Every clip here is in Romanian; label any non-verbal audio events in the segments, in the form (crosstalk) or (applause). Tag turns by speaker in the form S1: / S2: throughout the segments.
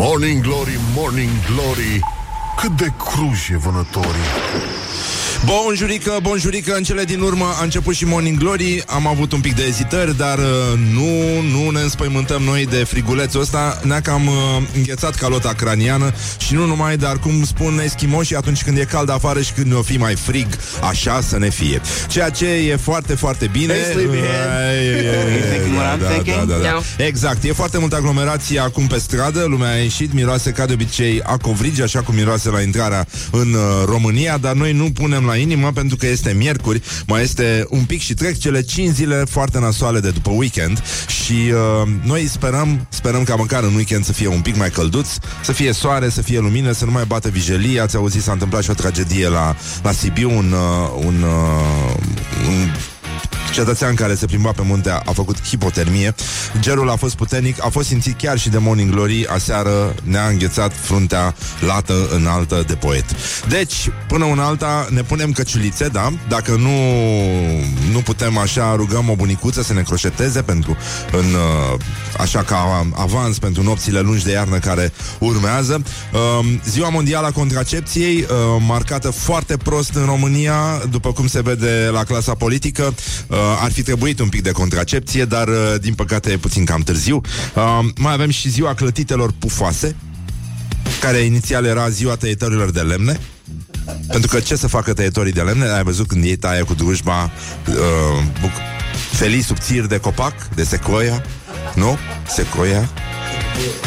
S1: Morning Glory, Morning Glory. Cât de cruji e vânătorii
S2: Bonjurică, bonjurică, în cele din urmă a început și Morning Glory. Am avut un pic de ezitări, dar uh, nu, nu ne înspăimântăm noi de frigulețul ăsta. Ne-a cam uh, înghețat calota craniană Și nu numai, dar cum spun eschimoșii Atunci când e cald afară și când o fi mai frig Așa să ne fie. Ceea ce e foarte, foarte bine. Da, da, Exact, e foarte multă aglomerație acum pe stradă. Lumea a ieșit, miroase ca de obicei a covrigi Așa cum miroase la intrarea în uh, România Dar noi nu punem la inimă pentru că este miercuri, mai este un pic și trec cele 5 zile foarte nasoale de după weekend și uh, noi sperăm, sperăm ca măcar în weekend să fie un pic mai călduț, să fie soare, să fie lumină, să nu mai bată vijelie. Ați auzit, s-a întâmplat și o tragedie la, la Sibiu, un, uh, un, uh, un cetățean care se plimba pe munte a făcut hipotermie. Gerul a fost puternic, a fost simțit chiar și de Morning Glory. Aseară ne-a înghețat fruntea lată înaltă de poet. Deci, până una alta, ne punem căciulițe, da? Dacă nu, nu putem așa, rugăm o bunicuță să ne croșeteze pentru în, uh, așa ca avans pentru nopțile lungi de iarnă care urmează. Um, Ziua Mondială a Contracepției, uh, marcată foarte prost în România, după cum se vede la clasa politică. Uh, ar fi trebuit un pic de contracepție, dar uh, din păcate e puțin cam târziu. Uh, mai avem și ziua clătitelor pufoase, care inițial era ziua tăietorilor de lemne. Pentru că ce să facă tăietorii de lemne? Ai văzut când ei taie cu drujba uh, buc- felii subțiri de copac, de secoia, nu? Secoia?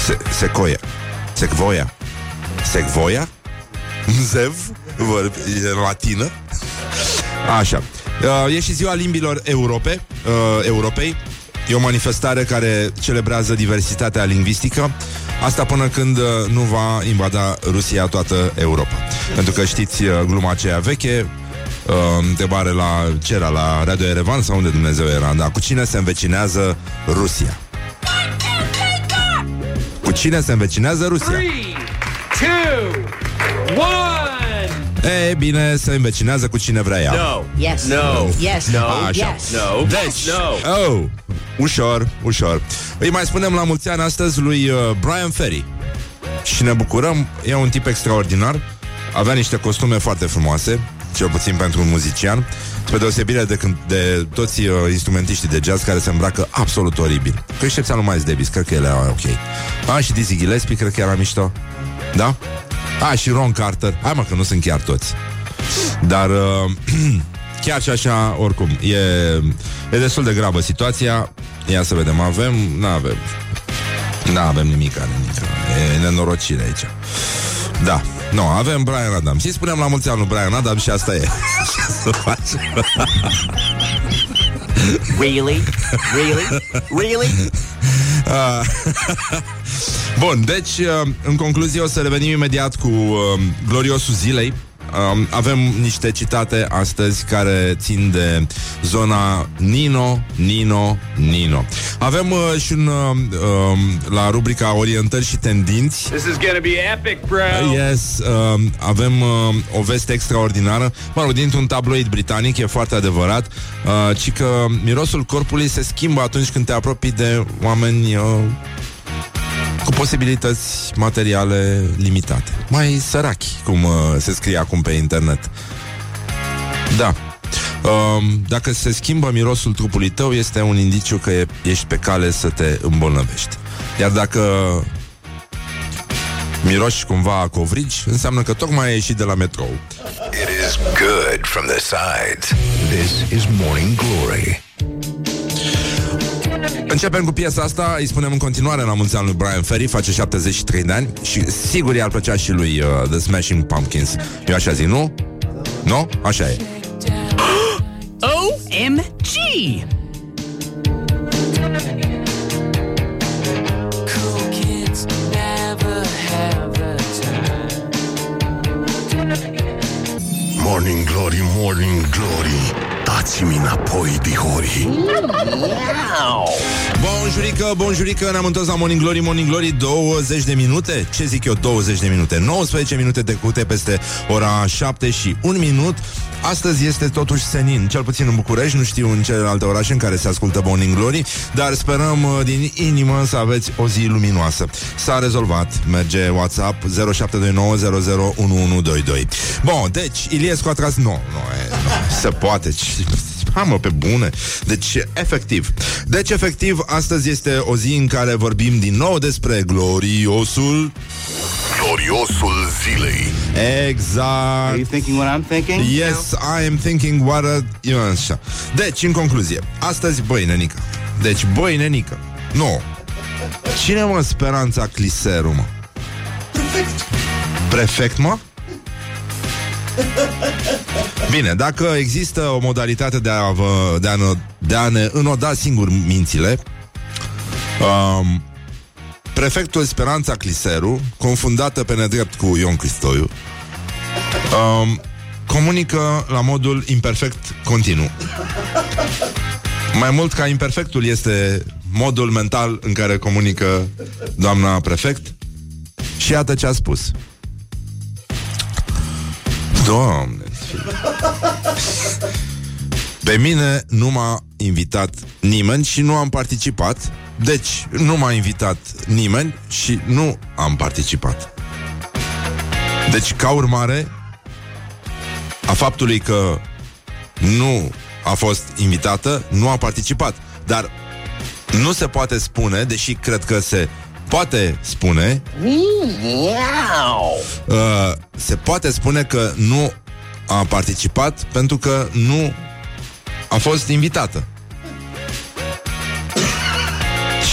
S2: Se- secoia. Secvoia. Secvoia? (laughs) Zev? În latină? Așa. Uh, e și ziua limbilor Europe, uh, Europei. E o manifestare care celebrează diversitatea lingvistică. Asta până când uh, nu va invada Rusia toată Europa. Pentru că știți uh, gluma aceea veche, uh, întrebare la ce era, la Radio Erevan sau unde Dumnezeu era, da, cu cine se învecinează Rusia? Cu cine se învecinează Rusia?
S3: Three, two, one.
S2: E bine, se învecinează cu cine vrea ea.
S3: No.
S4: Yes.
S3: No.
S4: Yes.
S3: No.
S2: Așa.
S4: Yes.
S3: No.
S2: Deci,
S3: No.
S2: oh, ușor, ușor. Îi mai spunem la mulți ani astăzi lui uh, Brian Ferry. Și ne bucurăm, e un tip extraordinar. Avea niște costume foarte frumoase, cel puțin pentru un muzician, spre deosebire de, când, de toți uh, instrumentiștii de jazz care se îmbracă absolut oribil. Cu excepția lui Miles Davis, cred că el era ok. A, și Dizzy Gillespie, cred că era mișto. Da? A, și Ron Carter. Hai mă, că nu sunt chiar toți. Dar uh, (clears throat) chiar și așa, oricum, e, e destul de gravă situația. Ia să vedem, avem, nu avem. Nu avem nimic, nimic. E nenorocire aici. Da, nu, avem Brian Adams. Și spunem la mulți ani lui Brian Adams și asta e. Ce să facem?
S3: Really? Really? Really? (laughs) (laughs)
S2: Ah. Bun, deci, uh, în concluzie, o să revenim imediat cu uh, gloriosul zilei. Um, avem niște citate astăzi care țin de zona Nino, Nino, Nino. Avem uh, și un, uh, um, la rubrica Orientări și tendinți
S3: This is gonna be epic, bro.
S2: Yes, uh, avem uh, o veste extraordinară Mă rog, dintr-un tabloid britanic E foarte adevărat uh, Ci că mirosul corpului se schimbă Atunci când te apropii de oameni uh, Cu posibilități materiale limitate Mai sărachi Cum uh, se scrie acum pe internet Da Um, dacă se schimbă mirosul trupului tău, este un indiciu că e, ești pe cale să te îmbolnăvești. Iar dacă miroși cumva a covrigi, înseamnă că tocmai ai ieșit de la metrou.
S5: It is good from the sides. This is Morning Glory.
S2: Începem cu piesa asta, îi spunem în continuare la mulți ani lui Brian Ferry, face 73 de ani și sigur i-ar plăcea și lui uh, The Smashing Pumpkins. Eu așa zic, nu? Nu? Așa e. (gasps)
S4: OMG!
S1: Morning Glory, Morning Glory Dați-mi înapoi, dihori.
S2: Bonjurică, bonjurică, ne-am întors la Morning Glory, Morning Glory 20 de minute, ce zic eu, 20 de minute? 19 minute trecute peste ora 7 și 1 minut. Astăzi este totuși senin, cel puțin în București, nu știu în celelalte orașe în care se ascultă Morning Glory, dar sperăm uh, din inimă să aveți o zi luminoasă. S-a rezolvat, merge WhatsApp 0729001122. Bun, deci, Iliescu a tras... Nu, nu, e, nu se poate. Hai mă, pe bune. Deci, efectiv. Deci, efectiv, astăzi este o zi în care vorbim din nou despre gloriosul
S1: Gloriosul zilei
S2: Exact.
S3: Are you thinking what I'm thinking?
S2: Yes, I am thinking what a... Eu, Așa. Deci, în concluzie, astăzi, băi, nenică. Deci, băi, nenică. Nu. Cine, mă, Speranța Cliseru, mă? Prefect. Prefect, mă? Bine, dacă există o modalitate de a, vă, de a, ne, de a ne înoda singur mințile, um, prefectul Speranța Cliseru, confundată pe nedrept cu Ion Cristoiu, um, comunică la modul imperfect continuu. Mai mult ca imperfectul este modul mental în care comunică doamna prefect și iată ce a spus. Doamne, pe mine nu m-a invitat nimeni și nu am participat. Deci, nu m-a invitat nimeni și nu am participat. Deci, ca urmare a faptului că nu a fost invitată, nu a participat. Dar nu se poate spune, deși cred că se poate spune, uh, se poate spune că nu a participat pentru că nu a fost invitată.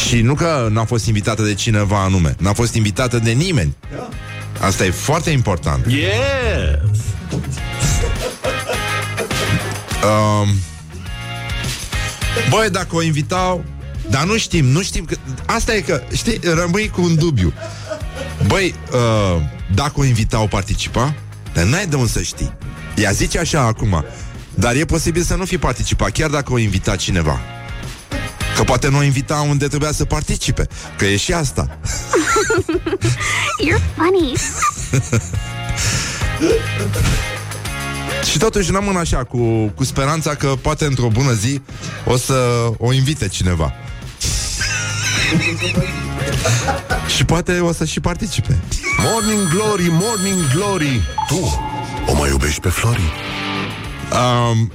S2: Și nu că n-a fost invitată de cineva anume, n-a fost invitată de nimeni. Asta e foarte important.
S1: Yes
S2: Um, băi, dacă o invitau Dar nu știm, nu știm că, Asta e că, știi, rămâi cu un dubiu. Băi, uh, dacă o invitau participa Dar n-ai de unde să știi. Ea zice așa acum Dar e posibil să nu fi participat Chiar dacă o invita cineva. Că poate nu o invita unde trebuia să participe Că e și asta. (laughs)
S4: You're funny.
S2: Și totuși rămân așa cu, cu speranța că poate într-o bună zi O să o invite cineva (laughs) Și poate o să și participe.
S1: Morning Glory, Morning Glory. Tu o mai iubești pe Flori?
S2: um,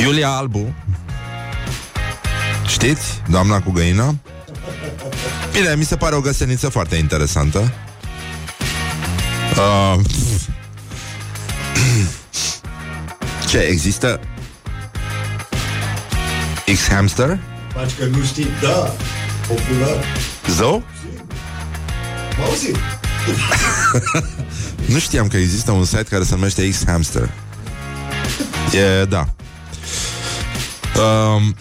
S2: Iulia Albu. Știți? Doamna cu găina? Bine, mi se pare o găseniță foarte interesantă. Uh, (clears throat) Ce, există X-Hamster?
S6: Faci că nu știi, da, popular.
S2: Zău?
S6: Mă auzi? (laughs)
S2: Nu știam că există un site care se numește X-Hamster E, da um, (clears throat)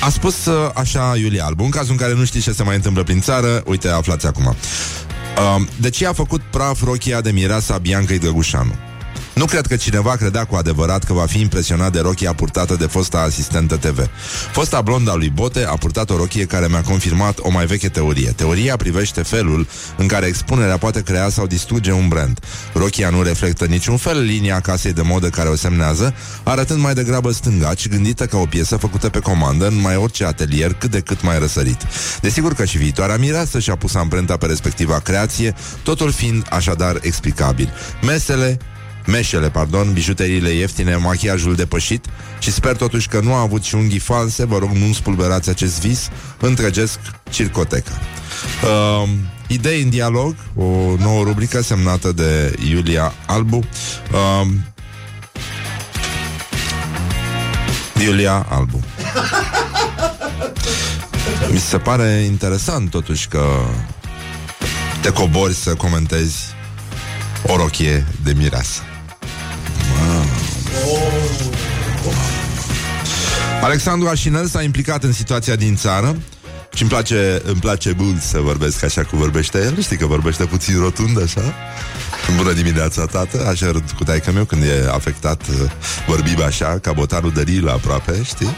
S2: A spus uh, așa Iulia Albu În cazul în care nu știți ce se mai întâmplă prin țară Uite, aflați acum um, De ce a făcut praf rochia de mireasa Biancăi Drăgușanu? Nu cred că cineva credea cu adevărat că va fi impresionat de rochia purtată de fosta asistentă TV. Fosta blonda lui Bote a purtat o rochie care mi-a confirmat o mai veche teorie. Teoria privește felul în care expunerea poate crea sau distruge un brand. Rochia nu reflectă niciun fel linia casei de modă care o semnează, arătând mai degrabă stângaci, gândită ca o piesă făcută pe comandă în mai orice atelier cât de cât mai răsărit. Desigur că și viitoarea mireasă și-a pus amprenta pe respectiva creație, totul fiind așadar explicabil. Mesele, meșele, pardon, bijuteriile ieftine, machiajul depășit și sper totuși că nu a avut și unghii false, vă rog nu spulberați acest vis, întregesc circoteca. Uh, idei în dialog, o nouă rubrică semnată de Iulia Albu. Uh, Iulia Albu. Mi se pare interesant totuși că te cobori să comentezi o rochie de mireasă. Alexandru Așinel s-a implicat în situația din țară Și îmi place, îmi place mult să vorbesc așa cum vorbește el. Știi că vorbește puțin rotund așa? Bună dimineața, tată. Așa râd cu taică meu când e afectat uh, Vorbim așa, ca botarul de rilă aproape Știi? (laughs)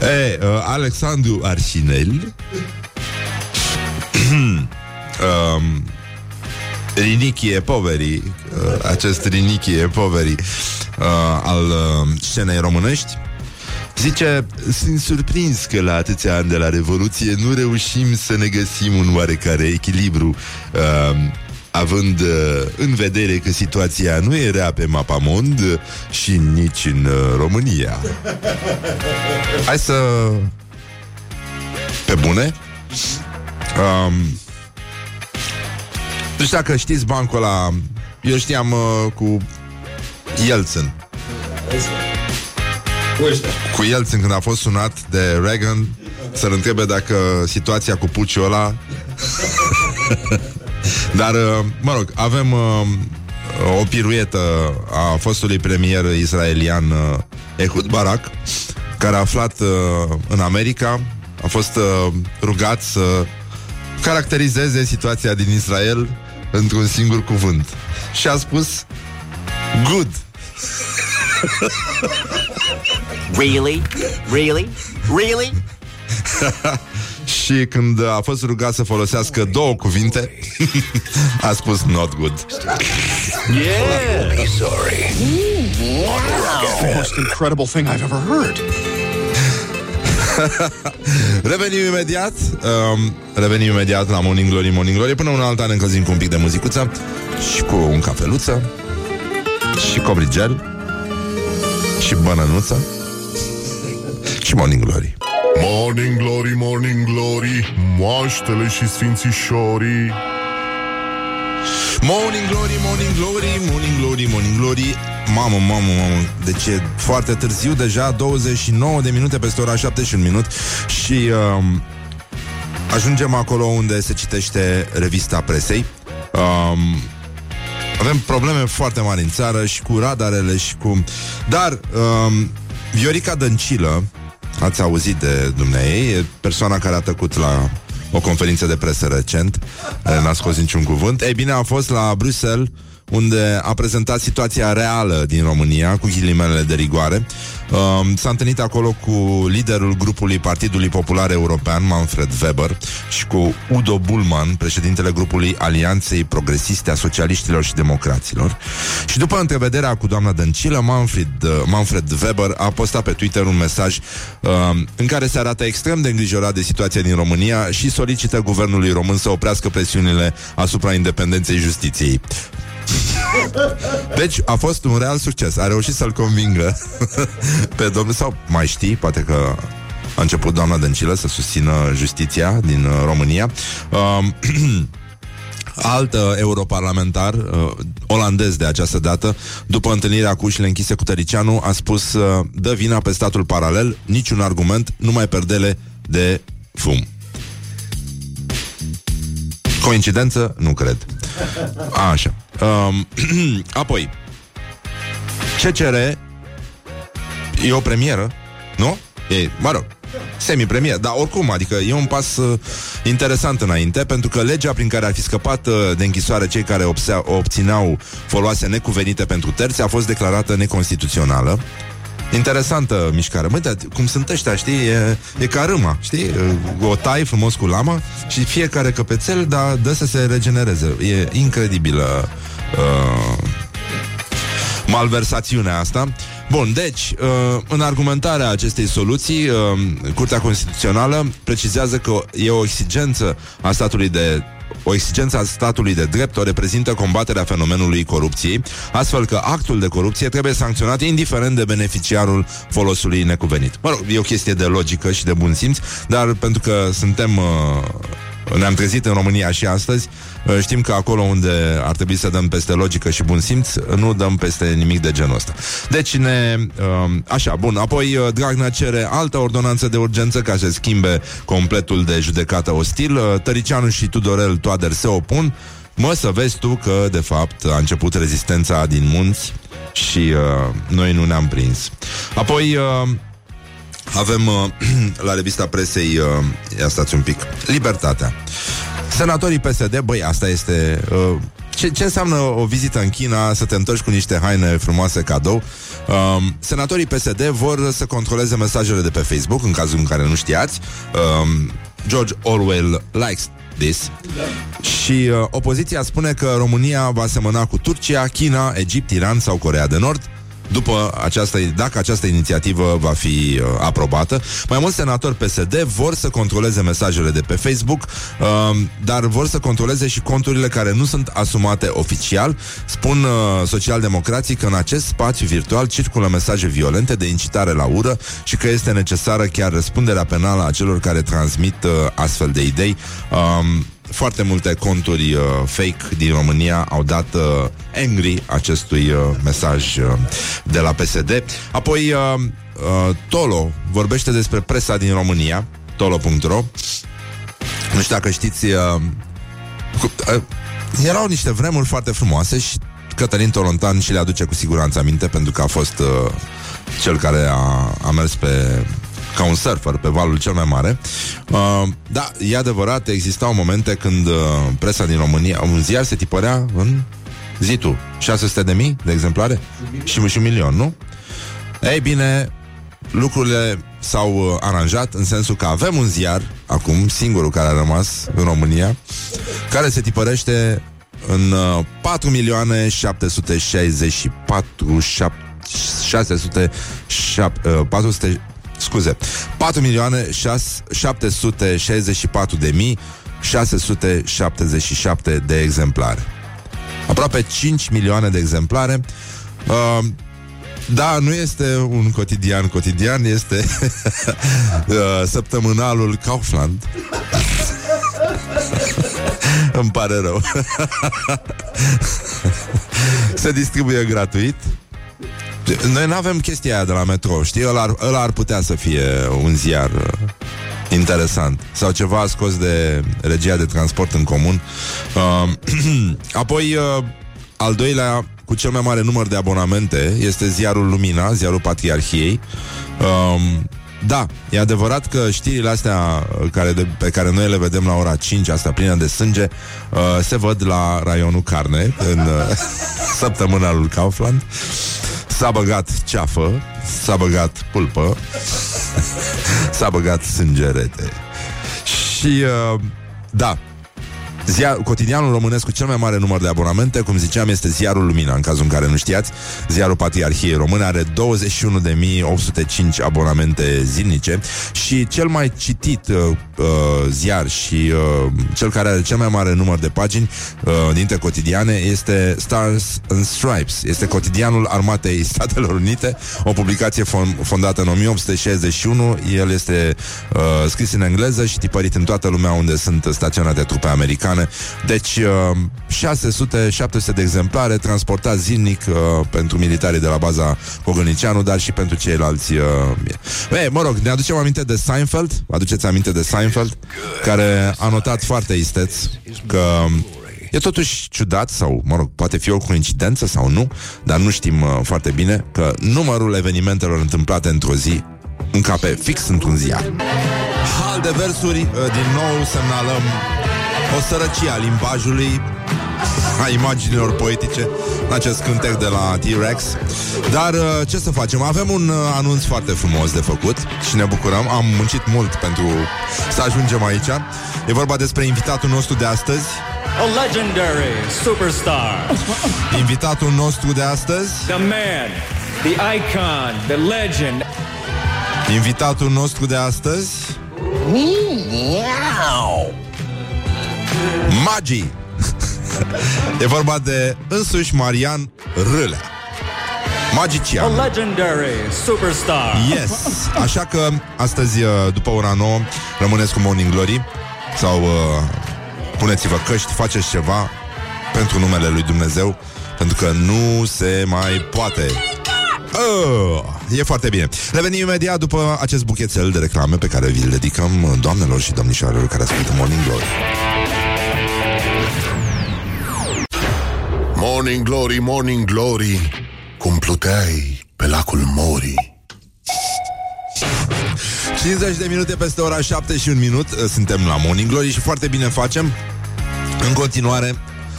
S2: Ei, uh, Alexandru Arșinel (clears throat) um, Rinichie Poveri uh, Acest Rinichie Poveri uh, Al uh, scenei românești Zice, sunt surprins că la atâția ani de la Revoluție nu reușim să ne găsim un oarecare echilibru, uh, având uh, în vedere că situația nu era pe mapamond și nici în uh, România. Hai să... Pe bune? Um, nu știu dacă știți bancul ăla Eu știam uh, cu Yeltsin. Cu Yeltsin când a fost sunat de Reagan Să-l întrebe dacă situația cu puciul ăla (laughs) Dar, uh, mă rog, avem uh, o piruetă a fostului premier israelian uh, Ehud Barak Care a aflat uh, în America A fost uh, rugat să caracterizeze situația din Israel într-un singur cuvânt. Și a spus Good. (laughs)
S3: Really? Really? Really? (laughs)
S2: Și când a fost rugat să folosească două cuvinte, (laughs) a spus not good.
S3: Yeah.
S5: Sorry.
S6: Most incredible thing I've ever heard. (laughs)
S2: Revenim imediat um, Revenim imediat la Morning Glory, Morning Glory. Până una alta ne încălzim cu un pic de muzicuță Și cu un cafeluță Și cobrigel Și bănănuță Și Morning Glory.
S1: Morning Glory, Morning Glory Moaștele și sfințișorii.
S2: Morning Glory, Morning Glory, Morning Glory, Morning Glory Mamă, mamă, mamă Deci e foarte târziu deja 29 de minute peste ora 7 și un minut Și um, Ajungem acolo unde se citește revista presei. Um, Avem probleme foarte mari în țară Și cu radarele și cu... Dar um, Viorica Dăncilă Ați auzit de dumneei E persoana care a tăcut la o conferință de presă recent. N-a scos niciun cuvânt. Ei bine, a fost la Bruxelles unde a prezentat situația reală din România, cu ghilimele de rigoare. Um, s-a întâlnit acolo cu liderul grupului Partidului Popular European, Manfred Weber, și cu Udo Bullman, președintele grupului Alianței Progresiste a Socialiștilor și Democraților. Și după întrevederea cu doamna Dăncilă, Manfred, uh, Manfred Weber a postat pe Twitter un mesaj um, în care se arată extrem de îngrijorat de situația din România și solicită guvernului român să oprească presiunile asupra independenței justiției. Deci a fost un real succes. A reușit să-l convingă (laughs) Pe domnul sau mai știi, poate că A început doamna Dăncilă să susțină Justiția din uh, România. Uh, (clears throat) Alt uh, europarlamentar uh, Olandez de această dată După întâlnirea cu ușile închise cu Tăricianu A spus, uh, dă vina pe statul paralel Niciun argument, numai perdele de fum. Coincidență? Nu cred Așa um, (clears throat) Apoi CCR E o premieră Nu? E, mă rog Semi-premieră, dar oricum, adică e un pas uh, interesant înainte, pentru că legea prin care ar fi scăpat uh, de închisoare cei care obsea, obțineau foloase necuvenite pentru terți a fost declarată neconstituțională. Interesantă mișcare. Măi, dar cum sunt ăștia, știi? E, e ca râma, știi? O tai frumos cu lama și fiecare căpețel, dar dă să se regenereze. E incredibilă uh, malversațiunea asta. Bun, deci, uh, în argumentarea acestei soluții, uh, Curtea Constituțională precizează că e o exigență a statului de o exigență a statului de drept o reprezintă combaterea fenomenului corupției, astfel că actul de corupție trebuie sancționat indiferent de beneficiarul folosului necuvenit. Mă rog, e o chestie de logică și de bun simț, dar pentru că suntem uh, ne-am trezit în România și astăzi uh, Știm că acolo unde ar trebui să dăm peste logică și bun simț Nu dăm peste nimic de genul ăsta Deci ne... Uh, așa, bun Apoi uh, Dragnea cere altă ordonanță de urgență Ca să schimbe completul de judecată ostil Tăricianu și Tudorel Toader se opun Mă să vezi tu că, de fapt, a început rezistența din munți și uh, noi nu ne-am prins. Apoi, uh, avem uh, (clears throat) la revista presei, uh, ia stați un pic, Libertatea. Senatorii PSD, băi, asta este... Uh, ce, ce înseamnă o vizită în China, să te întorci cu niște haine frumoase cadou? Um, senatorii PSD vor să controleze mesajele de pe Facebook, în cazul în care nu știați. Um, George Orwell likes this. Și uh, opoziția spune că România va semăna cu Turcia, China, Egipt, Iran sau Corea de Nord după această, dacă această inițiativă va fi uh, aprobată. Mai mulți senatori PSD vor să controleze mesajele de pe Facebook, uh, dar vor să controleze și conturile care nu sunt asumate oficial. Spun uh, socialdemocrații că în acest spațiu virtual circulă mesaje violente de incitare la ură și că este necesară chiar răspunderea penală a celor care transmit uh, astfel de idei. Uh, foarte multe conturi uh, fake din România au dat uh, angry acestui uh, mesaj uh, de la PSD. Apoi uh, uh, Tolo vorbește despre presa din România, tolo.ro. Nu știu dacă știți, uh, cu, uh, erau niște vremuri foarte frumoase și Cătălin Tolontan și le aduce cu siguranță aminte pentru că a fost uh, cel care a, a mers pe ca un surfer pe valul cel mai mare. Uh, da, e adevărat, existau momente când uh, presa din România, un ziar se tipărea în zi tu, 600 de mii de exemplare și, și un milion, nu? Ei bine, lucrurile s-au uh, aranjat în sensul că avem un ziar, acum, singurul care a rămas în România, care se tipărește în uh, 4 milioane 764 600 uh, 400 scuze, 4 milioane 764 de mii 677 de exemplare. Aproape 5 milioane de exemplare. Uh, da, nu este un cotidian cotidian, este (laughs) uh, săptămânalul Kaufland. (laughs) Îmi pare rău. (laughs) Se distribuie gratuit noi nu avem chestia aia de la metro, știi? Ăla ar, ăla ar putea să fie un ziar uh, interesant. Sau ceva scos de regia de transport în comun. Uh, (clears throat) apoi, uh, al doilea, cu cel mai mare număr de abonamente, este ziarul Lumina, ziarul Patriarhiei. Uh, da, e adevărat că știrile astea uh, care de, pe care noi le vedem la ora 5, asta plină de sânge, uh, se văd la raionul carne, în uh, (laughs) săptămâna lui Kaufland. S-a băgat ceafă, s-a băgat pulpă, (laughs) s-a băgat sângerete. Și, uh, da, Ziar, cotidianul românesc cu cel mai mare număr de abonamente, cum ziceam, este Ziarul Lumina, în cazul în care nu știați. Ziarul Patriarhiei Române are 21.805 abonamente zilnice și cel mai citit uh, uh, ziar și uh, cel care are cel mai mare număr de pagini uh, dintre cotidiane este Stars and Stripes. Este cotidianul Armatei Statelor Unite, o publicație fon- fondată în 1861. El este uh, scris în engleză și tipărit în toată lumea unde sunt staționate trupe americane americane. Deci, uh, 600-700 de exemplare transportați zilnic uh, pentru militarii de la baza Cogălnicianu, dar și pentru ceilalți. Uh, Ei, mă rog, ne aducem aminte de Seinfeld, aduceți aminte de Seinfeld, care a notat foarte isteț că E totuși ciudat sau, mă rog, poate fi o coincidență sau nu, dar nu știm uh, foarte bine că numărul evenimentelor întâmplate într-o zi încape fix într-un ziar. Hal de versuri, uh, din nou semnalăm o sărăcie a limbajului, a imaginilor poetice în acest cântec de la T-Rex. Dar uh, ce să facem? Avem un uh, anunț foarte frumos de făcut și ne bucurăm. Am muncit mult pentru să ajungem aici. E vorba despre invitatul nostru de astăzi.
S7: A legendary superstar. (laughs)
S2: Invitatul nostru de astăzi.
S7: The man, the icon, the legend.
S2: Invitatul nostru de astăzi. Magii E vorba de însuși Marian Râlea Magician
S7: A legendary superstar.
S2: Yes Așa că astăzi, uh, după ora 9 Rămâneți cu Morning Glory Sau uh, puneți-vă căști Faceți ceva pentru numele lui Dumnezeu Pentru că nu se mai poate Oh, e foarte bine. Revenim imediat după acest buchețel de reclame pe care vi-l dedicăm uh, doamnelor și domnișoarelor care ascultă Morning Glory.
S1: Morning Glory, Morning Glory Cum pluteai pe lacul Mori
S2: 50 de minute peste ora 7 și un minut uh, Suntem la Morning Glory și foarte bine facem. În continuare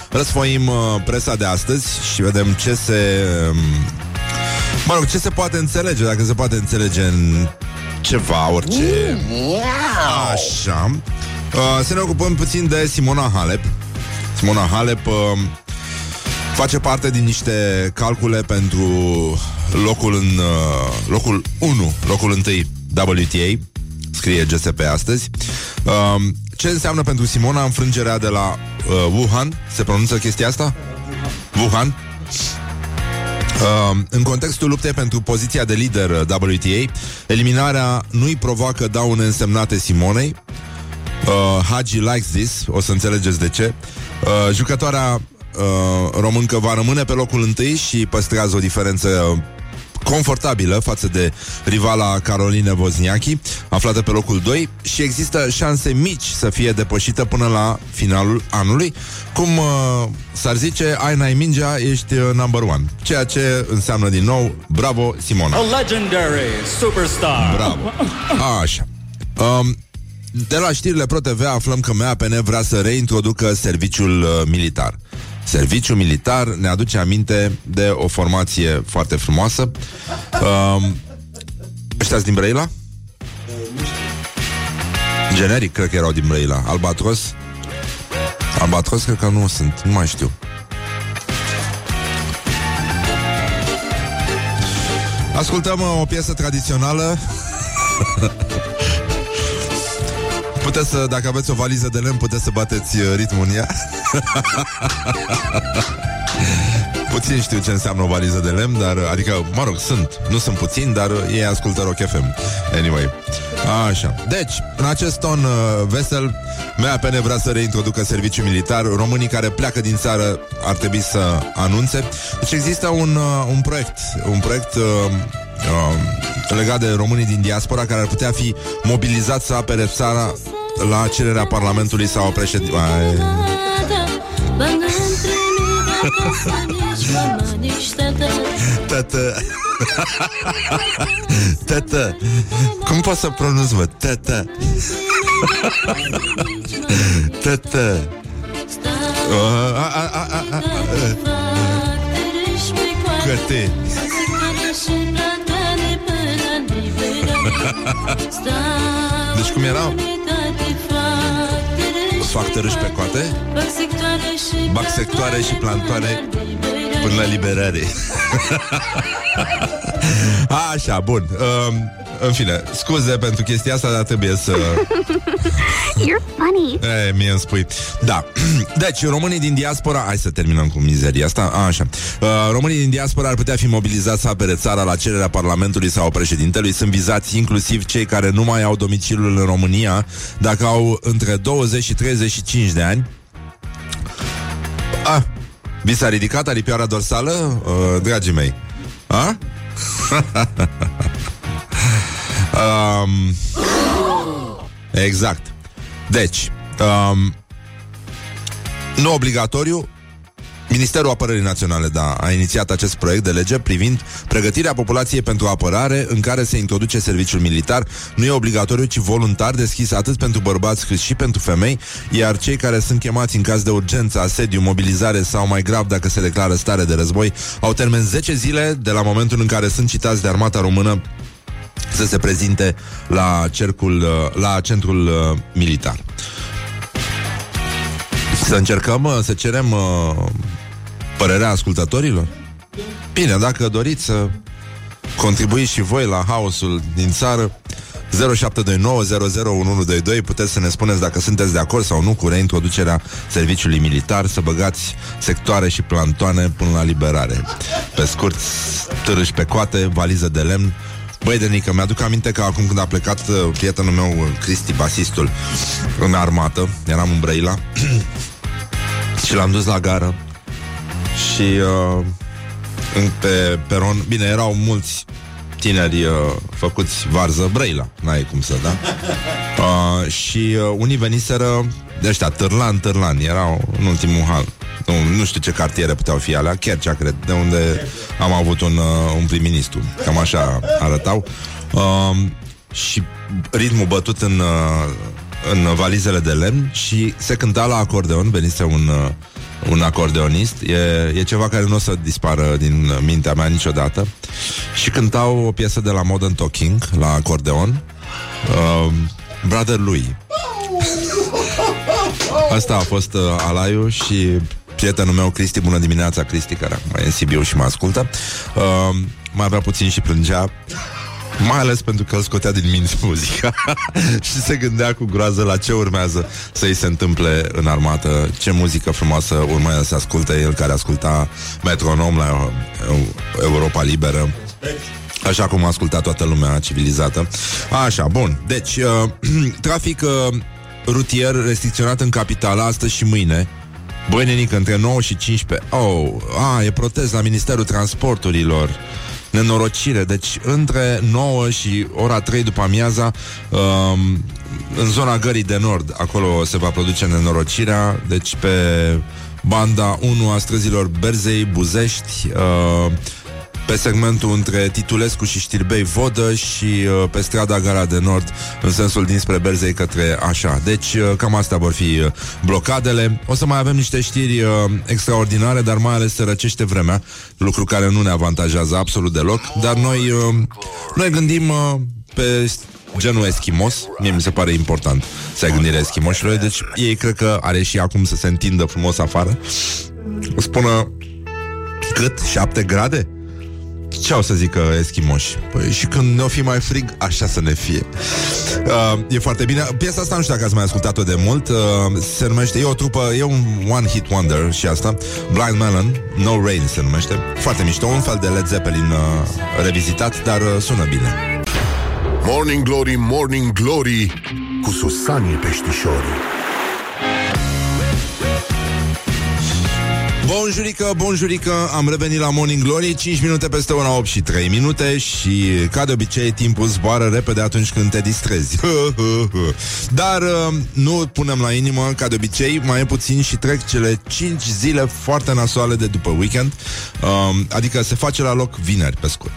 S2: Răsfoim uh, presa de astăzi Și vedem ce se um, Mă rog, ce se poate înțelege Dacă se poate înțelege în ceva, orice. Așa. Uh, Să ne ocupăm puțin de Simona Halep. Simona Halep uh, face parte din niște calcule pentru locul în uh, locul 1, locul 1 WTA, scrie GSP astăzi. Uh, ce înseamnă pentru Simona înfrângerea de la uh, Wuhan? Se pronunță chestia asta? Wuhan? Uh, în contextul luptei pentru poziția de lider uh, WTA, eliminarea nu-i provoacă daune însemnate Simonei. Uh, Haji likes this, o să înțelegeți de ce. Uh, jucătoarea uh, româncă va rămâne pe locul întâi și păstrează o diferență confortabilă față de rivala Caroline Wozniacki, aflată pe locul 2 și există șanse mici să fie depășită până la finalul anului. Cum uh, s-ar zice, ai n-ai mingea, ești uh, number one. Ceea ce înseamnă din nou, bravo Simona.
S7: A legendary superstar.
S2: Bravo. Așa. Um, de la știrile ProTV aflăm că MAPN vrea să reintroducă serviciul uh, militar. Serviciul militar ne aduce aminte de o formație foarte frumoasă. Um, ăștia din Brăila? Generic, cred că erau din Brăila. Albatros? Albatros cred că nu sunt, nu mai știu. Ascultăm uh, o piesă tradițională (laughs) Puteți să, dacă aveți o valiză de lemn, puteți să bateți uh, ritmul în ea. (laughs) Puțin știu ce înseamnă o valiză de lemn, dar, adică, mă rog, sunt, nu sunt puțini, dar ei ascultă Rock FM. Anyway. Așa. Deci, în acest ton uh, vesel, MAPN vrea să reintroducă serviciul militar. Românii care pleacă din țară ar trebui să anunțe. Deci există un, uh, un proiect, un proiect uh, uh, legat de românii din diaspora care ar putea fi mobilizați să apere țara la cererea Parlamentului sau președinte. Tătă (laughs) Tătă Cum pot să pronunț, mă? Tătă (laughs) Tătă Uh, a, a, a, a, a. Căte (laughs) Deci cum era? Fac tărâși pe coate? Bac sectoare și plantoare Până la liberare. (laughs) Așa, bun. Um, În fine, scuze pentru chestia asta Dar trebuie să (laughs)
S4: You're funny.
S2: E, mie îmi spui. Da. (clears throat) Deci, românii din diaspora... Hai să terminăm cu mizeria asta. A, așa. Uh, românii din diaspora ar putea fi mobilizați să apere țara la cererea Parlamentului sau președintelui. Sunt vizați inclusiv cei care nu mai au domiciliul în România dacă au între 20 și 35 de ani. A, vi s-a ridicat aripioara dorsală, uh, dragii mei? A? (laughs) um, exact. Deci, um, nu obligatoriu, Ministerul Apărării Naționale da, a inițiat acest proiect de lege privind pregătirea populației pentru apărare în care se introduce serviciul militar. Nu e obligatoriu, ci voluntar deschis atât pentru bărbați cât și pentru femei, iar cei care sunt chemați în caz de urgență, asediu, mobilizare sau mai grav dacă se declară stare de război au termen 10 zile de la momentul în care sunt citați de armata română să se prezinte la, cercul, uh, la centrul uh, militar. Să încercăm uh, să cerem uh, părerea ascultătorilor? Bine, dacă doriți să contribuiți și voi la haosul din țară, 0729001122 puteți să ne spuneți dacă sunteți de acord sau nu cu reintroducerea serviciului militar, să băgați sectoare și plantoane până la liberare. Pe scurt, târâși pe coate, valiză de lemn, Băi, Denică, mi-aduc aminte că acum când a plecat uh, prietenul meu, uh, Cristi, basistul, în armată, eram în Brăila, (clears throat) și l-am dus la gară și uh, în, pe peron, bine, erau mulți tineri uh, făcuți varză Brăila, n-ai cum să, da? Uh, și uh, unii veniseră de ăștia, Târlan, Târlan, erau în ultimul hal. Nu, nu știu ce cartiere puteau fi alea, chiar cea cred, de unde am avut un, uh, un prim-ministru. Cam așa arătau. Uh, și ritmul bătut în, uh, în valizele de lemn și se cânta la acordeon, venise un, uh, un acordeonist, e, e ceva care nu o să dispară din mintea mea niciodată și cântau o piesă de la Modern Talking la acordeon, uh, Brother lui. Asta a fost uh, alaiu și prietenul meu, Cristi, bună dimineața, Cristi, care acum e în Sibiu și mă ascultă. Uh, mai avea puțin și plângea mai ales pentru că îl scotea din minți muzica (laughs) și se gândea cu groază la ce urmează să-i se întâmple în armată, ce muzică frumoasă urmează să asculte el care asculta metronom la Europa Liberă. Așa cum a ascultat toată lumea civilizată. Așa, bun. Deci, uh, (clears throat) trafic uh, rutier restricționat în capitală astăzi și mâine. Băi, nenică, între 9 și 15. Oh, a, e protest la Ministerul Transporturilor nenorocire. Deci între 9 și ora 3 după amiaza um, în zona Gării de Nord, acolo se va produce nenorocirea, deci pe banda 1 a străzilor Berzei, Buzești, uh, pe segmentul între Titulescu și Știrbei Vodă și uh, pe strada Gara de Nord în sensul dinspre Berzei către așa. Deci uh, cam astea vor fi uh, blocadele. O să mai avem niște știri uh, extraordinare, dar mai ales se răcește vremea, lucru care nu ne avantajează absolut deloc, dar noi, uh, noi gândim uh, pe genul eschimos, mie mi se pare important să ai gândire eschimoșilor, deci ei cred că are și acum să se întindă frumos afară. O spună cât? 7 grade? Ce au să zică eschimoși? Păi și când ne-o fi mai frig, așa să ne fie. Uh, e foarte bine. Piesa asta nu știu dacă ați mai ascultat-o de mult. Uh, se numește, e o trupă, e un one hit wonder și asta. Blind Melon, No Rain se numește. Foarte mișto, un fel de Led Zeppelin uh, revizitat, dar uh, sună bine.
S1: Morning Glory, Morning Glory Cu Susanie Peștișorii
S2: Bonjurică, bonjurică, am revenit la Morning Glory 5 minute peste ora 8 și 3 minute Și ca de obicei timpul zboară repede atunci când te distrezi. (laughs) Dar uh, nu punem la inimă ca de obicei Mai e puțin și trec cele 5 zile foarte nasoale de după weekend uh, Adică se face la loc vineri pe scurt.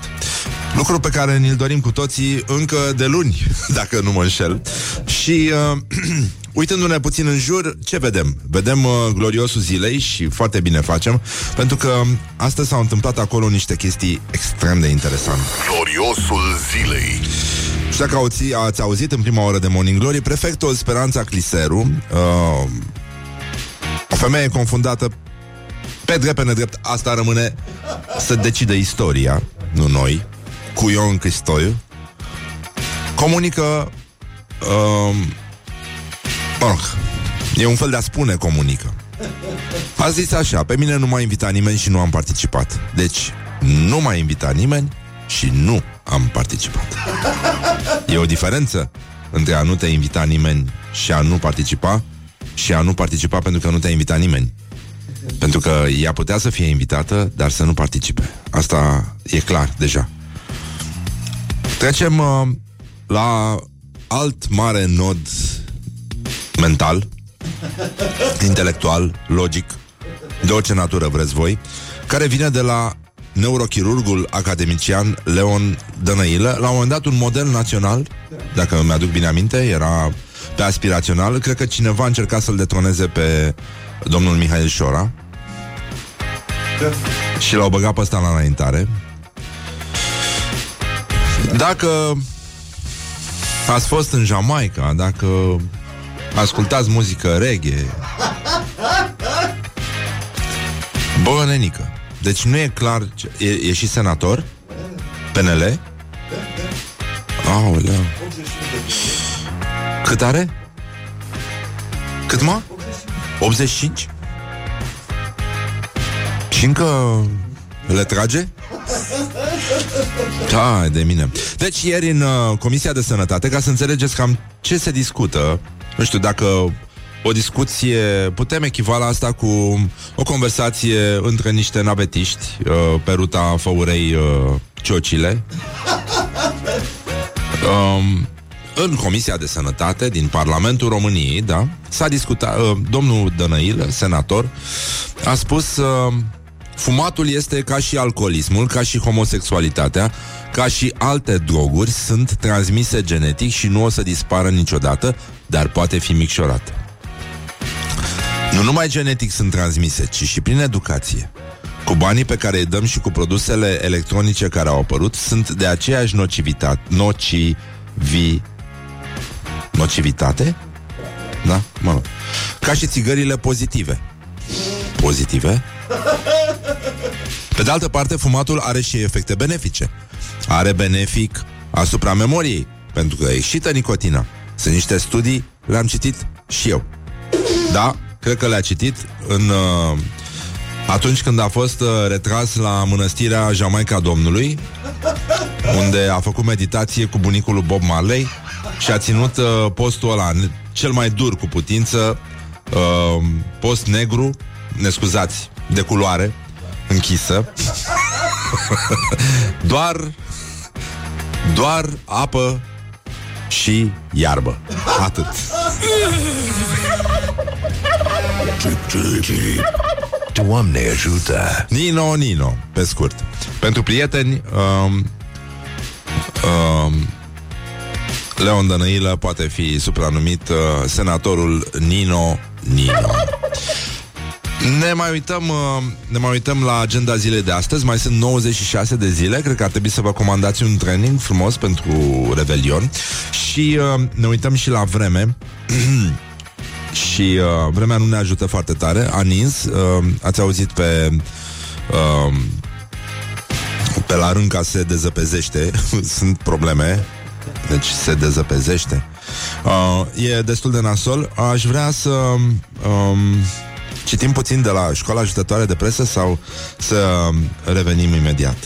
S2: Lucru pe care ni-l dorim cu toții încă de luni, (laughs) dacă nu mă înșel. Și uh, (clears throat) Uitându-ne puțin în jur, ce vedem? Vedem uh, gloriosul zilei și foarte bine facem, pentru că astăzi s-au întâmplat acolo niște chestii extrem de interesante.
S1: Gloriosul zilei
S2: Și dacă ați, ați auzit în prima oră de Morning Glory, prefectul Speranța Cliseru, uh, o femeie confundată pe drept, pe nedrept, asta rămâne să decide istoria, nu noi, cu Ion Cristoiu, comunică uh, Mă rog, e un fel de a spune comunică. A zis așa, pe mine nu m-a invitat nimeni și nu am participat. Deci, nu m-a invitat nimeni și nu am participat. E o diferență între a nu te invita nimeni și a nu participa și a nu participa pentru că nu te-a invitat nimeni. Pentru că ea putea să fie invitată, dar să nu participe. Asta e clar, deja. Trecem uh, la alt mare nod mental, intelectual, logic, de orice natură vreți voi, care vine de la neurochirurgul academician Leon Dănăilă, la un moment dat un model național, dacă mi-aduc bine aminte, era pe aspirațional, cred că cineva a încercat să-l detroneze pe domnul Mihail Șora și l-au băgat pe ăsta la înaintare. Dacă ați fost în Jamaica, dacă ascultați muzică reggae. Bă, nenică. Deci nu e clar... Ce... E, e și senator? PNL? Aoleu. Cât are? Cât mă? 85? Și încă le trage? Da, de mine. Deci ieri în uh, Comisia de Sănătate, ca să înțelegeți cam ce se discută nu știu dacă o discuție, putem echivala asta cu o conversație între niște navetiști uh, pe ruta Făurei uh, Ciocile. Um, în Comisia de Sănătate din Parlamentul României, da, s-a discutat, uh, domnul Dănăil, senator, a spus uh, fumatul este ca și alcoolismul, ca și homosexualitatea, ca și alte droguri, sunt transmise genetic și nu o să dispară niciodată, dar poate fi micșorată. Nu numai genetic sunt transmise, ci și prin educație. Cu banii pe care îi dăm și cu produsele electronice care au apărut, sunt de aceeași nocivitate, nocivi, nocivitate? Da? Mă rog. Ca și țigările pozitive. Pozitive? Pe de altă parte, fumatul are și efecte benefice. Are benefic asupra memoriei, pentru că excită nicotina. Sunt niște studii, le-am citit și eu. Da, cred că le-a citit în... Uh, atunci când a fost uh, retras la mănăstirea Jamaica Domnului, unde a făcut meditație cu bunicul lui Bob Marley și a ținut uh, postul ăla cel mai dur cu putință, uh, post negru, ne scuzați, de culoare, închisă. (laughs) doar doar apă și iarbă. Atât.
S5: Doamne ajută!
S2: Nino, Nino, pe scurt. Pentru prieteni, um, um, Leon Dănăilă poate fi supranumit uh, senatorul Nino Nino. Ne mai uităm uh, Ne mai uităm la agenda zilei de astăzi. Mai sunt 96 de zile. Cred că ar trebui să vă comandați un training frumos Pentru Revelion. Și uh, ne uităm și la vreme. (clears throat) Și uh, vremea nu ne ajută foarte tare. A nins uh, Ați auzit pe uh, Pe la rânca se dezăpezește. (laughs) Sunt probleme. Deci se dezăpezește. Uh, E destul de nasol. Aș vrea să um, Citim puțin de la școala ajutătoare de presă Sau să revenim imediat?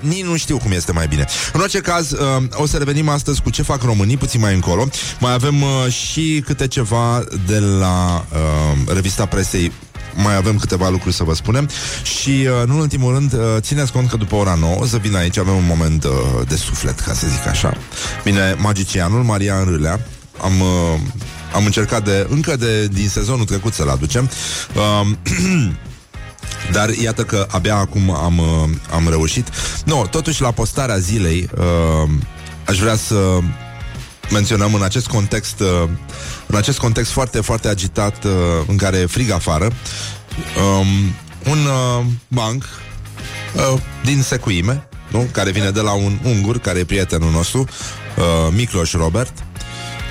S2: Nici nu știu cum este mai bine. În orice caz, uh, o să revenim astăzi Cu ce fac românii, puțin mai încolo. Mai avem uh, și câte ceva De la uh, revista presei. Mai avem câteva lucruri să vă spunem. Și, uh, în ultimul rând, uh, țineți cont că după ora 9 o să vin aici, avem un moment uh, de suflet, ca să zic așa. Bine, magicianul, Maria Înrâlea, am, uh, am încercat de, încă de, din sezonul trecut să-l aducem. Uh, (clears throat) Dar iată că abia acum am, uh, am reușit. No, totuși la postarea zilei uh, aș vrea să menționăm în acest context uh, în acest context foarte, foarte agitat uh, în care e frig afară um, un uh, banc uh, din Secuime nu? care vine de la un ungur care e prietenul nostru uh, Micloș Robert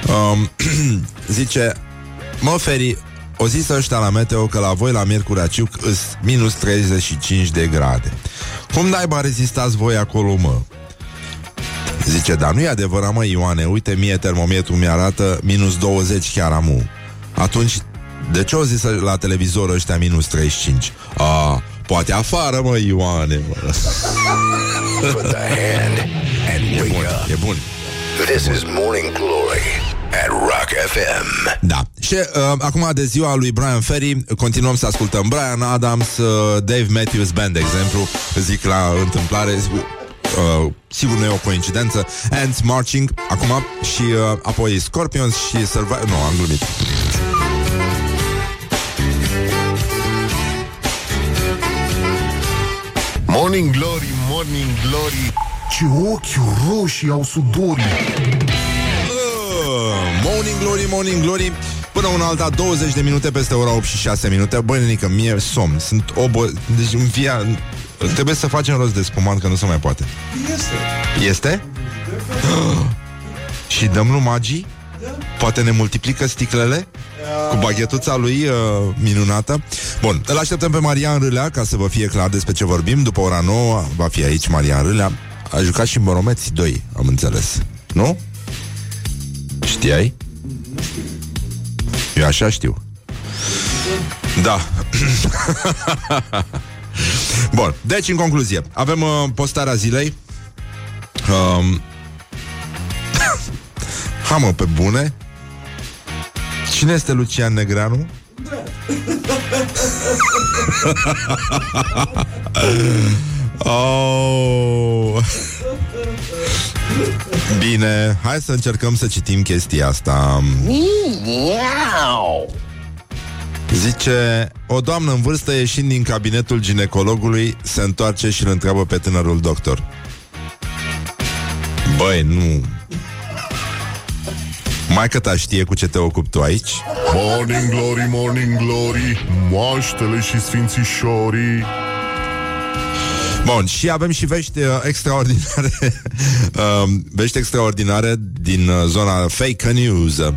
S2: um, (clears throat) zice Mă, Feri, o zis ăștia la meteo că la voi la Miercurea Ciuc îs minus 35 de grade. Cum naiba rezistați voi acolo, mă? Zice, dar nu e adevărat, mă, Ioane, uite mie termometru mi-arată minus 20 chiar amu. Atunci, de ce au zis la televizor ăștia minus 35? A, poate afară, mă, Ioane, mă.
S5: Put the hand and
S2: E
S5: wake
S2: bun,
S5: up.
S2: e bun.
S5: This is Morning Glory at Rock FM.
S2: Da. Și uh, acum de ziua lui Brian Ferry continuăm să ascultăm Brian Adams, uh, Dave Matthews Band, de exemplu, zic la întâmplare, uh, sigur nu e o coincidență, Ants Marching, acum și uh, apoi Scorpions și Survivor, nu, am glumit.
S1: Morning Glory, Morning Glory Ce ochi roșii au sudorii
S2: Uh, morning Glory, Morning Glory Până una alta, 20 de minute peste ora 8 și 6 minute Băi, nenică, mie somn Sunt obo... Deci în via... Trebuie să facem rost de spumant, că nu se mai poate Este Este? (gasps) și dăm lui magii? Poate ne multiplică sticlele? Cu baghetuța lui uh, minunată Bun, îl așteptăm pe Marian Râlea Ca să vă fie clar despre ce vorbim După ora 9 va fi aici Marian Râlea A jucat și în Boromeți 2, am înțeles Nu? Știai? Eu așa știu. Da. (laughs) Bun, deci în concluzie, avem uh, postarea zilei. Um, (laughs) ha, mă, pe bune. Cine este Lucian Negreanu? (laughs) oh. Bine, hai să încercăm să citim chestia asta. Zice, o doamnă în vârstă ieșind din cabinetul ginecologului se întoarce și îl întreabă pe tânărul doctor. Băi, nu... Mai că ta știe cu ce te ocupi tu aici?
S1: Morning glory, morning glory Moaștele și sfințișorii
S2: Bun, și avem și vești uh, extraordinare. Uh, (laughs) Vești extraordinare din uh, zona fake news. Uh,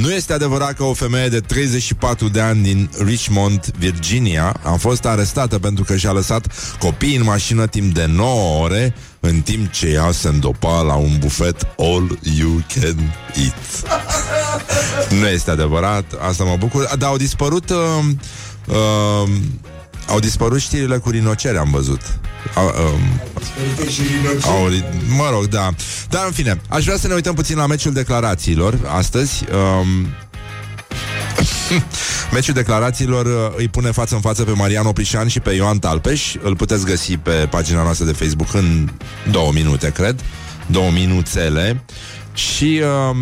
S2: Nu este adevărat că o femeie de 34 de ani din Richmond, Virginia A fost arestată pentru că și-a lăsat copiii în mașină timp de 9 ore În timp ce ea se îndopa la un bufet All you can eat. Nu este adevărat, asta mă bucur. Dar au dispărut... Uh, uh, au dispărut știrile cu rinocere, am văzut. Au, um, au, mă rog, da. Dar, în fine, aș vrea să ne uităm puțin la meciul declarațiilor astăzi. Um, (laughs) Meciul declarațiilor uh, îi pune față în față pe Marian Oprișan și pe Ioan Talpeș. Îl puteți găsi pe pagina noastră de Facebook în două minute, cred. Două minuțele. Și uh,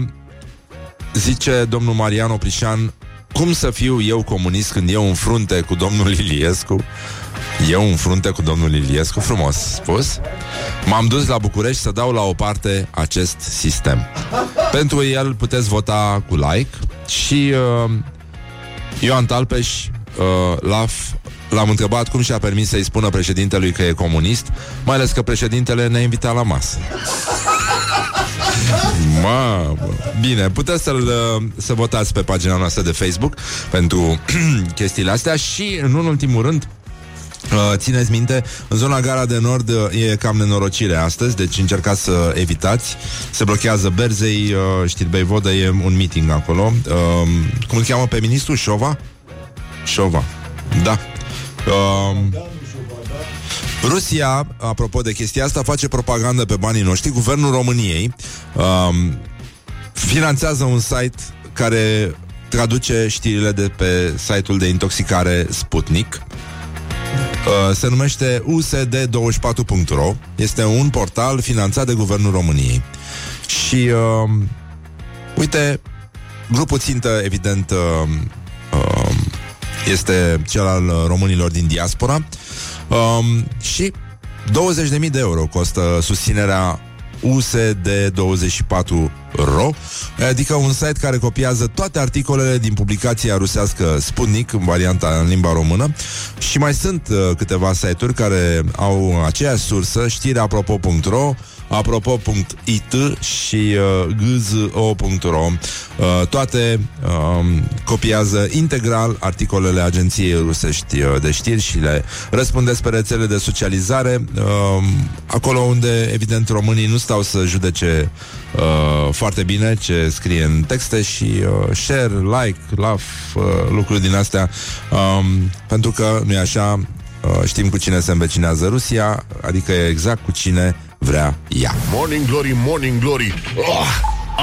S2: zice domnul Marian Oprișan cum să fiu eu comunist când eu în frunte cu domnul Iliescu eu în frunte cu domnul Iliescu, frumos spus, m-am dus la București să dau la o parte acest sistem. Pentru el puteți vota cu like și uh, Ioan Talpeș, uh, LAF, l-am întrebat cum și-a permis să-i spună președintelui că e comunist, mai ales că președintele ne-a invitat la masă. Mă, bine, puteți să-l, uh, să votați pe pagina noastră de Facebook pentru (clears throat) chestiile astea și, în ultimul rând, Uh, țineți minte, în zona Gara de Nord uh, e cam nenorocire astăzi, deci încercați să evitați. Se blochează Berzei, uh, Știrbei Vodă, e un meeting acolo. Uh, cum îl cheamă pe ministru? Șova? Șova, da. Uh, Rusia, apropo de chestia asta, face propagandă pe banii noștri. Guvernul României um, finanțează un site care traduce știrile de pe site-ul de intoxicare Sputnik. Uh, se numește usd24.ro Este un portal finanțat de Guvernul României Și uh, Uite Grupul țintă, evident uh, uh, Este cel al românilor din diaspora um, Și 20.000 de euro costă susținerea USD24.ro Adică un site care copiază toate articolele din publicația rusească Sputnik în varianta în limba română. Și mai sunt uh, câteva site-uri care au aceeași sursă, știreapropo.ro apropo.it și uh, gzo.ro uh, Toate uh, copiază integral articolele agenției rusești uh, de știri și le răspundesc pe rețele de socializare uh, acolo unde, evident, românii nu stau să judece uh, foarte bine ce scrie în texte și uh, share, like, love, uh, lucruri din astea. Um, pentru că, nu e așa, Uh, știm cu cine se învecinează Rusia, adică e exact cu cine vrea ea.
S1: Morning glory, morning glory oh,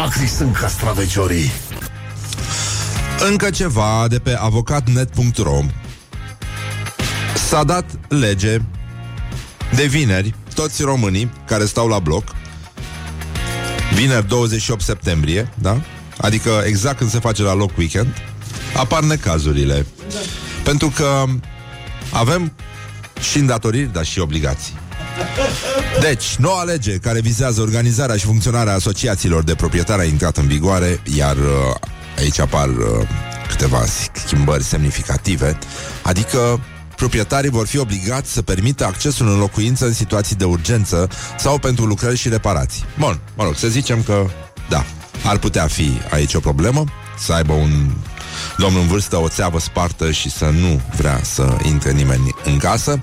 S1: Acri sunt castraveciorii
S2: Încă ceva de pe avocatnet.ro S-a dat lege de vineri, toți românii care stau la bloc, vineri 28 septembrie, da? Adică exact când se face la loc weekend, apar necazurile. Pentru că avem și îndatoriri, dar și obligații. Deci, noua lege care vizează organizarea și funcționarea asociațiilor de proprietari a intrat în vigoare, iar uh, aici apar uh, câteva schimbări semnificative, adică proprietarii vor fi obligați să permită accesul în locuință în situații de urgență sau pentru lucrări și reparații. Bun, mă rog, să zicem că, da, ar putea fi aici o problemă, să aibă un domnul în vârstă o țeavă spartă și să nu vrea să intre nimeni în casă.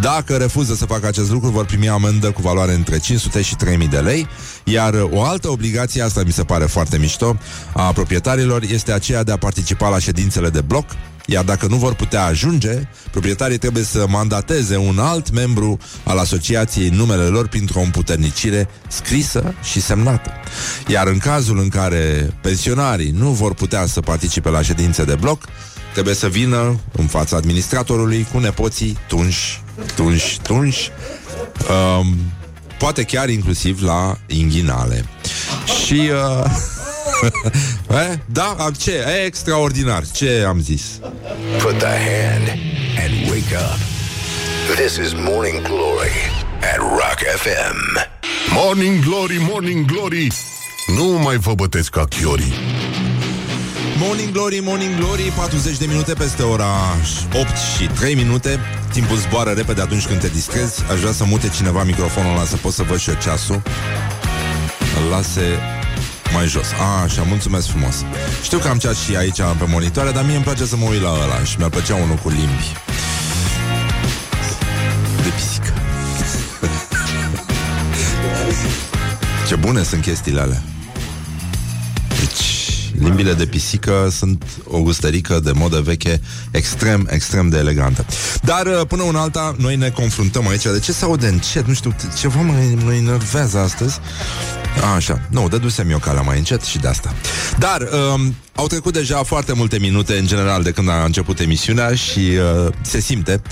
S2: Dacă refuză să facă acest lucru, vor primi amendă cu valoare între 500 și 3000 de lei, iar o altă obligație, asta mi se pare foarte mișto, a proprietarilor este aceea de a participa la ședințele de bloc, iar dacă nu vor putea ajunge, proprietarii trebuie să mandateze un alt membru al asociației numele lor printr-o împuternicire scrisă și semnată. Iar în cazul în care pensionarii nu vor putea să participe la ședințe de bloc, trebuie să vină în fața administratorului cu nepoții tunși, tunși, tunși, um, poate chiar inclusiv la inghinale. Și... Uh, (laughs) eh? Da? Am ce? E extraordinar. Ce am zis?
S5: Put the hand and wake up. This is Morning Glory at Rock FM.
S1: Morning Glory, Morning Glory Nu mai vă bătesc ca chiorii
S2: Morning Glory, Morning Glory 40 de minute peste ora 8 și 3 minute Timpul zboară repede atunci când te distrezi Aș vrea să mute cineva microfonul ăla Să pot să văd și eu ceasul Îl lase mai jos A, așa, mulțumesc frumos Știu că am ceas și aici pe monitoare Dar mie îmi place să mă uit la ăla Și mi-ar plăcea unul cu limbi De pisică Ce bune sunt chestiile alea Deci Limbile de pisică sunt o gustărică de modă veche extrem, extrem de elegantă. Dar uh, până un alta, noi ne confruntăm aici. De ce se aude încet? Nu știu, ceva mă, mă enervează astăzi. A, așa, nu, dădusem eu calea mai încet și de asta. Dar um, au trecut deja foarte multe minute în general de când a început emisiunea și uh, se simte.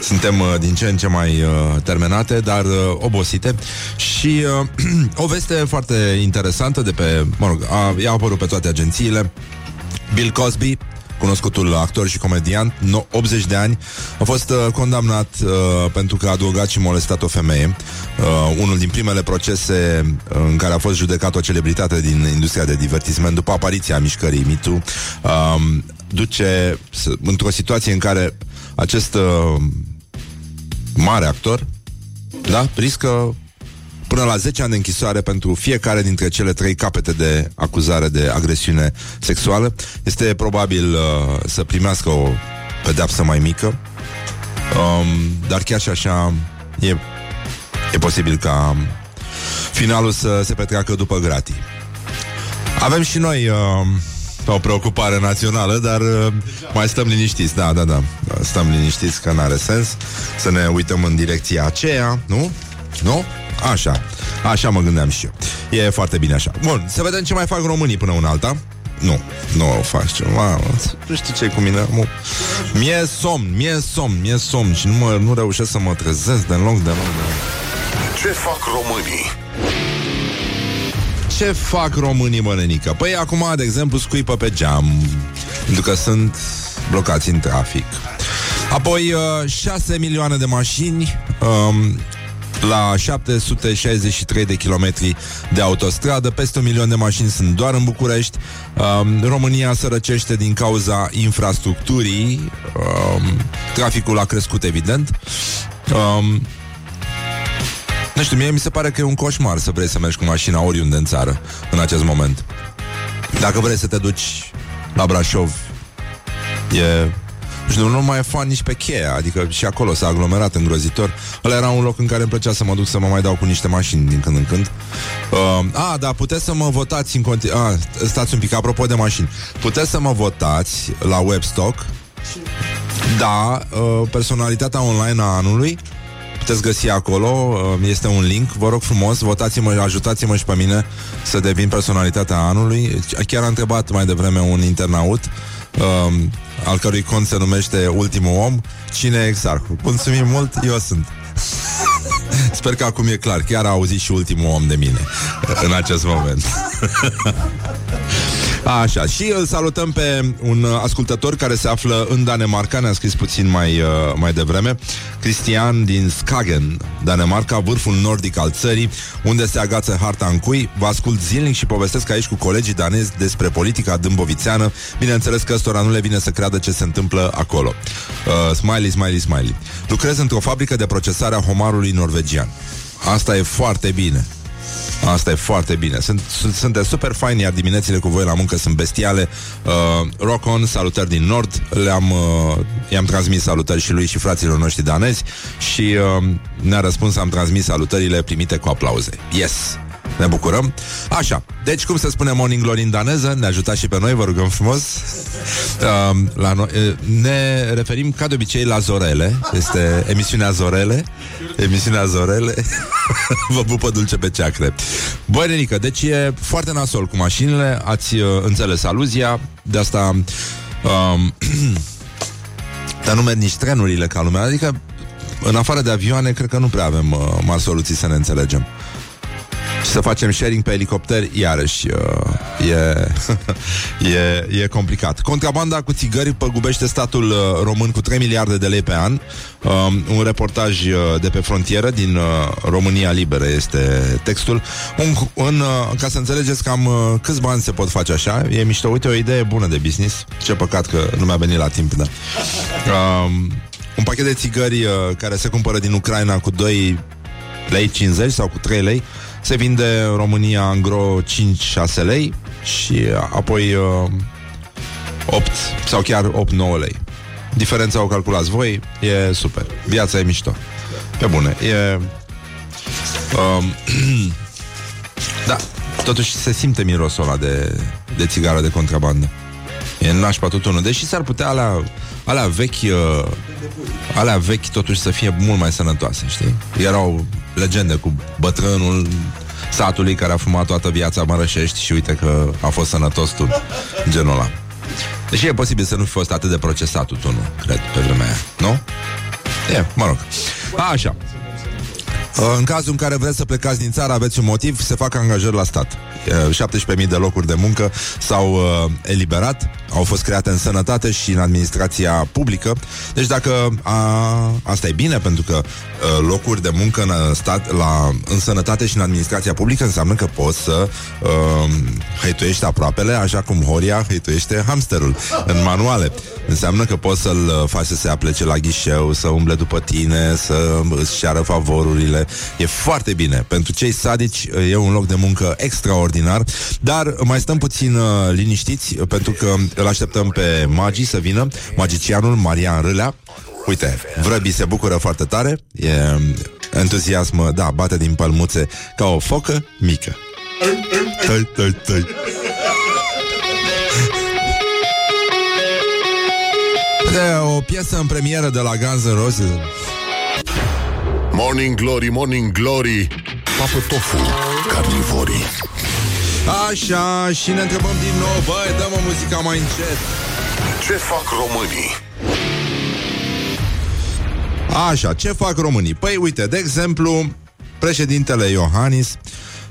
S2: Suntem uh, din ce în ce mai uh, terminate, dar uh, obosite. Și uh, (clears throat) o veste foarte interesantă de pe, mă rog, a, ea a apărut pe toate agențiile. Bill Cosby, cunoscutul actor și comedian, no, 80 de ani, a fost uh, condamnat uh, pentru că a adăugat și molestat o femeie. Uh, unul din primele procese uh, în care a fost judecat o celebritate din industria de divertisment după apariția mișcării MeToo uh, duce s- într-o situație în care acest uh, mare actor da, riscă până la 10 ani de închisoare pentru fiecare dintre cele trei capete de acuzare de agresiune sexuală. Este probabil uh, să primească o pedeapsă mai mică, um, dar chiar și așa e, e posibil ca finalul să se petreacă după gratii. Avem și noi uh, o preocupare națională, dar uh, mai stăm liniștiți, da, da, da, stăm liniștiți că n-are sens să ne uităm în direcția aceea, nu? Nu? Așa. Așa mă gândeam și eu. E foarte bine așa. Bun, să vedem ce mai fac românii până una alta. Nu, nu o fac ce. Mamă, nu știu ce cu mine. Mă... Mie somn, mie somn, mie somn și nu, mă, nu reușesc să mă trezesc deloc, deloc, deloc.
S1: Ce fac românii?
S2: Ce fac românii, mănenică? Păi acum, de exemplu, scuipă pe geam Pentru că sunt blocați în trafic Apoi, uh, 6 milioane de mașini um, la 763 de kilometri de autostradă, peste un milion de mașini sunt doar în București. Um, România sărăcește din cauza infrastructurii. Um, traficul a crescut, evident. Um, nu știu, mie mi se pare că e un coșmar să vrei să mergi cu mașina oriunde în țară în acest moment. Dacă vrei să te duci la Brașov, e... Nu știu, nu mai e fan nici pe cheia Adică și acolo s-a aglomerat îngrozitor. Ăla era un loc în care îmi plăcea să mă duc Să mă mai dau cu niște mașini din când în când. Uh, A, da, puteți să mă votați în continu- Stați un pic, apropo de mașini. Puteți să mă votați la Webstock. Da, uh, personalitatea online a anului. Puteți găsi acolo, uh, este un link, vă rog frumos, votați-mă, ajutați-mă și pe mine să devin personalitatea anului. Chiar a întrebat mai devreme un internaut, um, al cărui cont se numește Ultimul Om, cine e exarhul. Mulțumim mult, eu sunt. (laughs) Sper că acum e clar, chiar a auzit și ultimul om de mine în acest moment. (laughs) Așa, și îl salutăm pe un uh, ascultător care se află în Danemarca, ne-a scris puțin mai, uh, mai devreme, Cristian din Skagen, Danemarca, vârful nordic al țării, unde se agață harta în cui. Vă ascult zilnic și povestesc aici cu colegii danezi despre politica dâmbovițeană. Bineînțeles că ăstora nu le vine să creadă ce se întâmplă acolo. Uh, smiley, smiley, smiley. Lucrez într-o fabrică de procesare a homarului norvegian. Asta e foarte bine. Asta e foarte bine. Sunt, sunt, sunteți super faini, iar diminețile cu voi la muncă sunt bestiale. Uh, rock on, salutări din Nord. Le-am, uh, i-am transmis salutări și lui și fraților noștri danezi și uh, ne-a răspuns, am transmis salutările primite cu aplauze. Yes! Ne bucurăm. Așa, deci cum se spune Morning Glory în daneză, ne ajutați și pe noi, vă rugăm frumos. Uh, (laughs) la no- uh, ne referim ca de obicei la Zorele. Este emisiunea Zorele. Emisiunea Zorele. (laughs) vă pupă dulce pe ceacre. Băi, Nenică, deci e foarte nasol cu mașinile, ați uh, înțeles aluzia, de asta... Um, dar nu merg nici trenurile ca lumea, adică în afară de avioane, cred că nu prea avem uh, mari soluții să ne înțelegem. Și să facem sharing pe elicopter, iarăși uh, E, (laughs) e, e complicat. Contrabanda cu țigări păgubește statul uh, român cu 3 miliarde de lei pe an. Um, un reportaj uh, de pe frontieră din uh, România Liberă este textul. Un, un, uh, ca să înțelegeți cam uh, câți bani se pot face așa. E mișto. Uite, o idee bună de business. Ce păcat că nu mi-a venit la timp, da. Um, un pachet de țigări uh, care se cumpără din Ucraina cu 2 lei 50 sau cu 3 lei se vinde în România în gro 5-6 lei și apoi uh, 8 sau chiar 8-9 lei. Diferența o calculați voi, e super. Viața e mișto. Pe bune, e... Um, (clears throat) da, totuși se simte mirosul ăla de, de țigară de contrabandă. E nașpa tutunul. Deși s-ar putea alea, alea vechi uh, alea vechi totuși să fie mult mai sănătoase, știi? Erau legende cu bătrânul satului care a fumat toată viața Mărășești și uite că a fost sănătos tu, genul ăla. Deși e posibil să nu fi fost atât de procesat tutunul, cred, pe vremea aia, nu? E, mă rog. A, așa. În cazul în care vreți să plecați din țară, aveți un motiv, se fac angajări la stat. 17.000 de locuri de muncă s-au uh, eliberat, au fost create în sănătate și în administrația publică. Deci dacă a, asta e bine, pentru că uh, locuri de muncă în, stat, la, în sănătate și în administrația publică înseamnă că poți să uh, hăituiești aproapele, așa cum Horia hăituiește hamsterul în manuale. Înseamnă că poți să-l faci să se aplece la ghișeu, să umble după tine, să îți ceară favorurile. E foarte bine. Pentru cei sadici e un loc de muncă extraordinar, dar mai stăm puțin uh, liniștiți, pentru că îl așteptăm pe Magi să vină, magicianul Marian Râlea. Uite, Vrăbi se bucură foarte tare, e entuziasm, da, bate din palmuțe ca o focă mică. Tăi, tăi, tăi. De o piesă în premieră de la Guns N' Roses
S1: Morning Glory, Morning Glory Papă tofu, carnivorii
S2: Așa, și ne întrebăm din nou Băi, dă mă muzica mai încet
S1: Ce fac românii?
S2: Așa, ce fac românii? Păi, uite, de exemplu Președintele Iohannis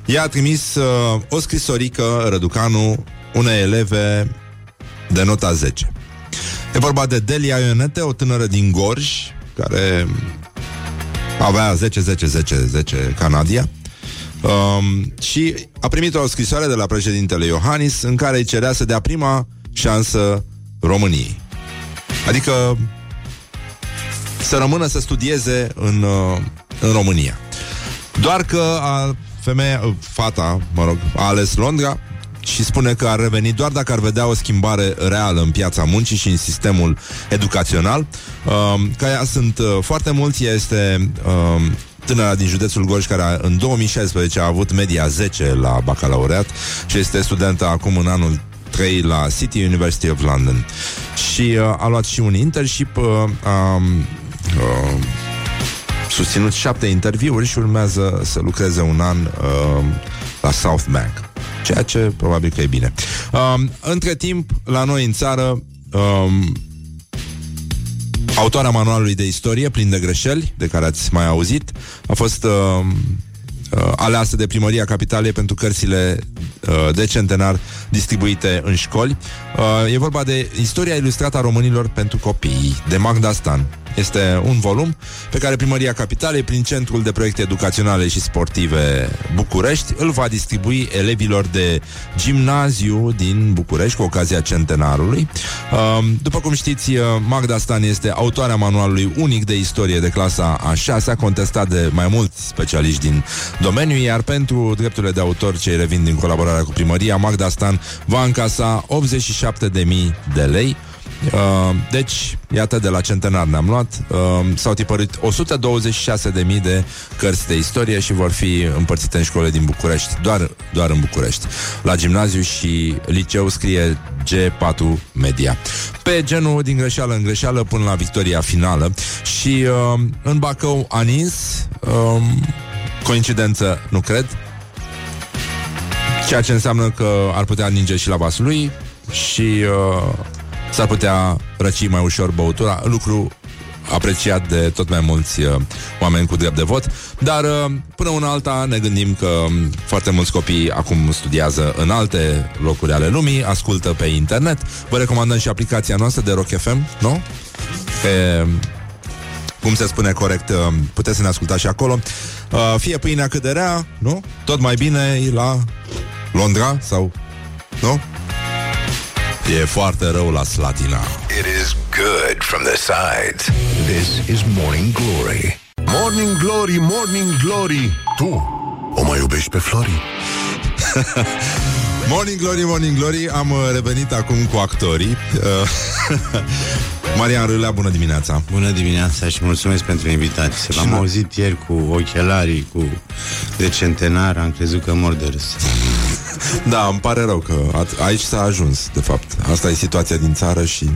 S2: I-a trimis uh, o scrisorică Răducanu Unei eleve de nota 10 E vorba de Delia Ionete, o tânără din Gorj Care avea 10, 10, 10, 10 Canadia um, Și a primit o scrisoare de la președintele Iohannis În care îi cerea să dea prima șansă României Adică să rămână să studieze în, uh, în România. Doar că a, femeia, fata, mă rog, a ales Londra și spune că ar reveni doar dacă ar vedea o schimbare reală în piața muncii și în sistemul educațional. Uh, ca ea sunt uh, foarte mulți, ea este uh, tânăra din județul Gorj care a, în 2016 a avut media 10 la bacalaureat și este studentă acum în anul 3 la City University of London. Și uh, a luat și un internship, uh, um, uh, susținut șapte interviuri și urmează să lucreze un an uh, la South Bank. Ceea ce probabil că e bine. Uh, între timp, la noi în țară, um, autoarea manualului de istorie, plin de greșeli, de care ați mai auzit, a fost uh, uh, aleasă de primăria capitalei pentru cărțile uh, de centenar distribuite în școli. Uh, e vorba de istoria ilustrată a românilor pentru copii, de Magda Stan. Este un volum pe care Primăria Capitalei, prin Centrul de Proiecte Educaționale și Sportive București, îl va distribui elevilor de gimnaziu din București cu ocazia centenarului. Um, După cum știți, uh, Magda Stan este autoarea manualului unic de istorie de clasa a 6 contestat de mai mulți specialiști din domeniu, iar pentru drepturile de autor ce revin din colaborarea cu primăria, Magda Stan va încasa 87.000 de lei. Uh, deci, iată, de la centenar ne-am luat. Uh, S-au tipărit 126.000 de cărți de istorie Și vor fi împărțite în școle din București Doar, doar în București. La gimnaziu și liceu scrie G4 Media. Pe genul din greșeală în greșeală Până la victoria finală. Și uh, în Bacău a nins uh, Coincidență, nu cred. Ceea ce înseamnă că ar putea ninge și la Vaslui Și uh, s-ar putea răci mai ușor băutura, lucru apreciat de tot mai mulți uh, oameni cu drept de vot, dar uh, până una alta ne gândim că um, foarte mulți copii acum studiază în alte locuri ale lumii, ascultă pe internet. Vă recomandăm și aplicația noastră de Rock FM, nu? Pe, cum se spune corect, uh, puteți să ne ascultați și acolo. Uh, fie pâinea cât de rea, nu? Tot mai bine e la Londra sau... Nu? E foarte rău la Slatina.
S5: It is good from the sides. This is Morning Glory.
S1: Morning Glory, Morning Glory Tu o mai iubești pe Flori? (laughs)
S2: Morning Glory, Morning Glory Am uh, revenit acum cu actorii uh, (laughs) Marian Râlea, bună dimineața
S8: Bună dimineața și mulțumesc pentru invitație. V-am
S2: noi-
S8: auzit ieri cu ochelarii, cu de centenar, am crezut că mor de râs.
S2: Da, îmi pare rău că a- aici s-a ajuns, de fapt. Asta e situația din țară și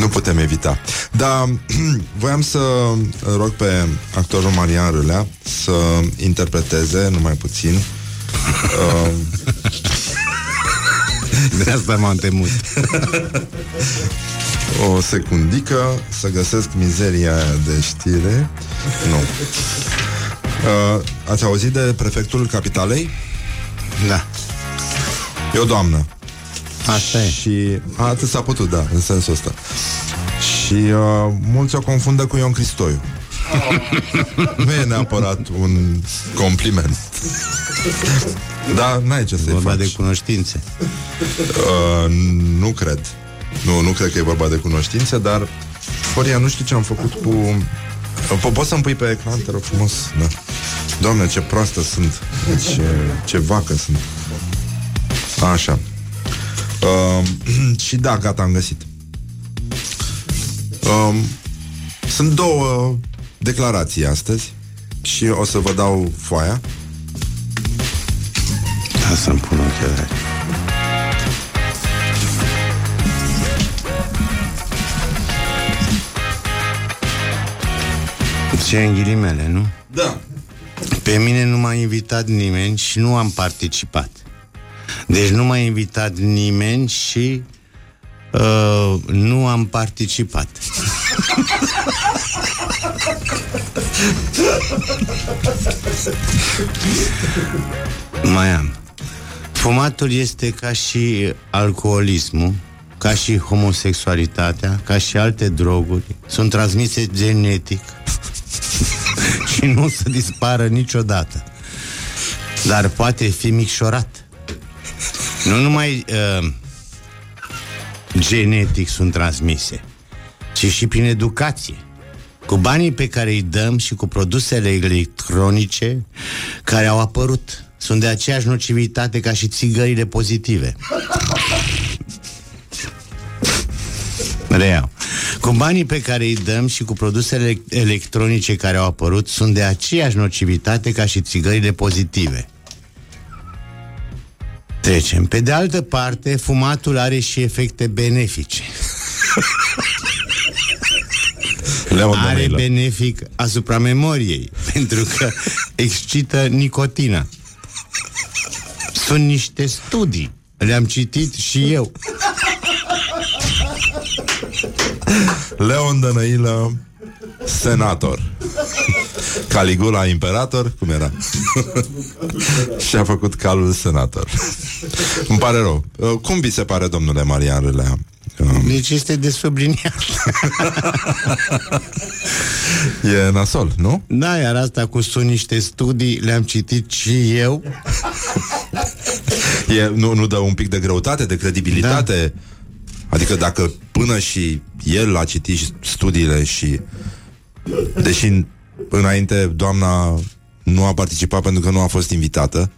S2: nu putem evita. Dar (clears throat) voiam să rog pe actorul Marian Râlea să interpreteze numai puțin uh, (laughs)
S8: De asta m-am temut. (laughs)
S2: o secundică să găsesc mizeria aia de știre. Nu. Uh, ați auzit de prefectul capitalei?
S8: Da.
S2: E o doamnă.
S8: Asta e.
S2: Și a, atât s-a putut, da, în sensul ăsta. Și uh, mulți o confundă cu Ion Cristoiu. nu e neapărat un compliment. Da, n-ai ce să-i
S8: Vorba
S2: faci.
S8: de cunoștințe.
S2: Uh, nu cred. Nu, nu cred că e vorba de cunoștințe, dar Horia, nu știu ce am făcut cu... Po- poți să-mi pui pe ecran, te rog frumos? Da. Doamne, ce proastă sunt. Ce, ce vacă sunt. Așa. Uh, (clears throat) și da, gata, am găsit. Uh, sunt două declarații astăzi și o să vă dau foaia.
S8: Da, să-mi pun ochelari. Ce în ghilimele, nu?
S2: Da.
S8: Pe mine nu m-a invitat nimeni și nu am participat. Deci nu m-a invitat nimeni și uh, nu am participat. Mai am. Fumatul este ca și alcoolismul, ca și homosexualitatea, ca și alte droguri. Sunt transmise genetic și nu o să dispară niciodată. Dar poate fi micșorat. Nu numai uh, genetic sunt transmise, ci și prin educație. Cu banii pe care îi dăm și cu produsele electronice care au apărut. Sunt de aceeași nocivitate ca și țigările pozitive. Reiau. Cu banii pe care îi dăm și cu produsele electronice care au apărut sunt de aceeași nocivitate ca și țigările pozitive. Trecem. Pe de altă parte, fumatul are și efecte benefice. (laughs)
S2: Leon
S8: Are
S2: Dănăilă.
S8: benefic asupra memoriei, (laughs) pentru că excită nicotina. Sunt niște studii. Le-am citit și eu.
S2: Leon Dănăilă Senator Caligula imperator Cum era? (laughs) Și a făcut calul senator Îmi pare rău Uh, Cum vi se pare, domnule Marian Râlea? Um,
S8: Deci este de subliniat.
S2: E nasol, nu?
S8: Da, iar asta cu sunt niște studii le-am citit și eu.
S2: E, nu, nu dă un pic de greutate, de credibilitate? Da. Adică dacă până și el a citit și studiile și deși înainte doamna nu a participat pentru că nu a fost invitată,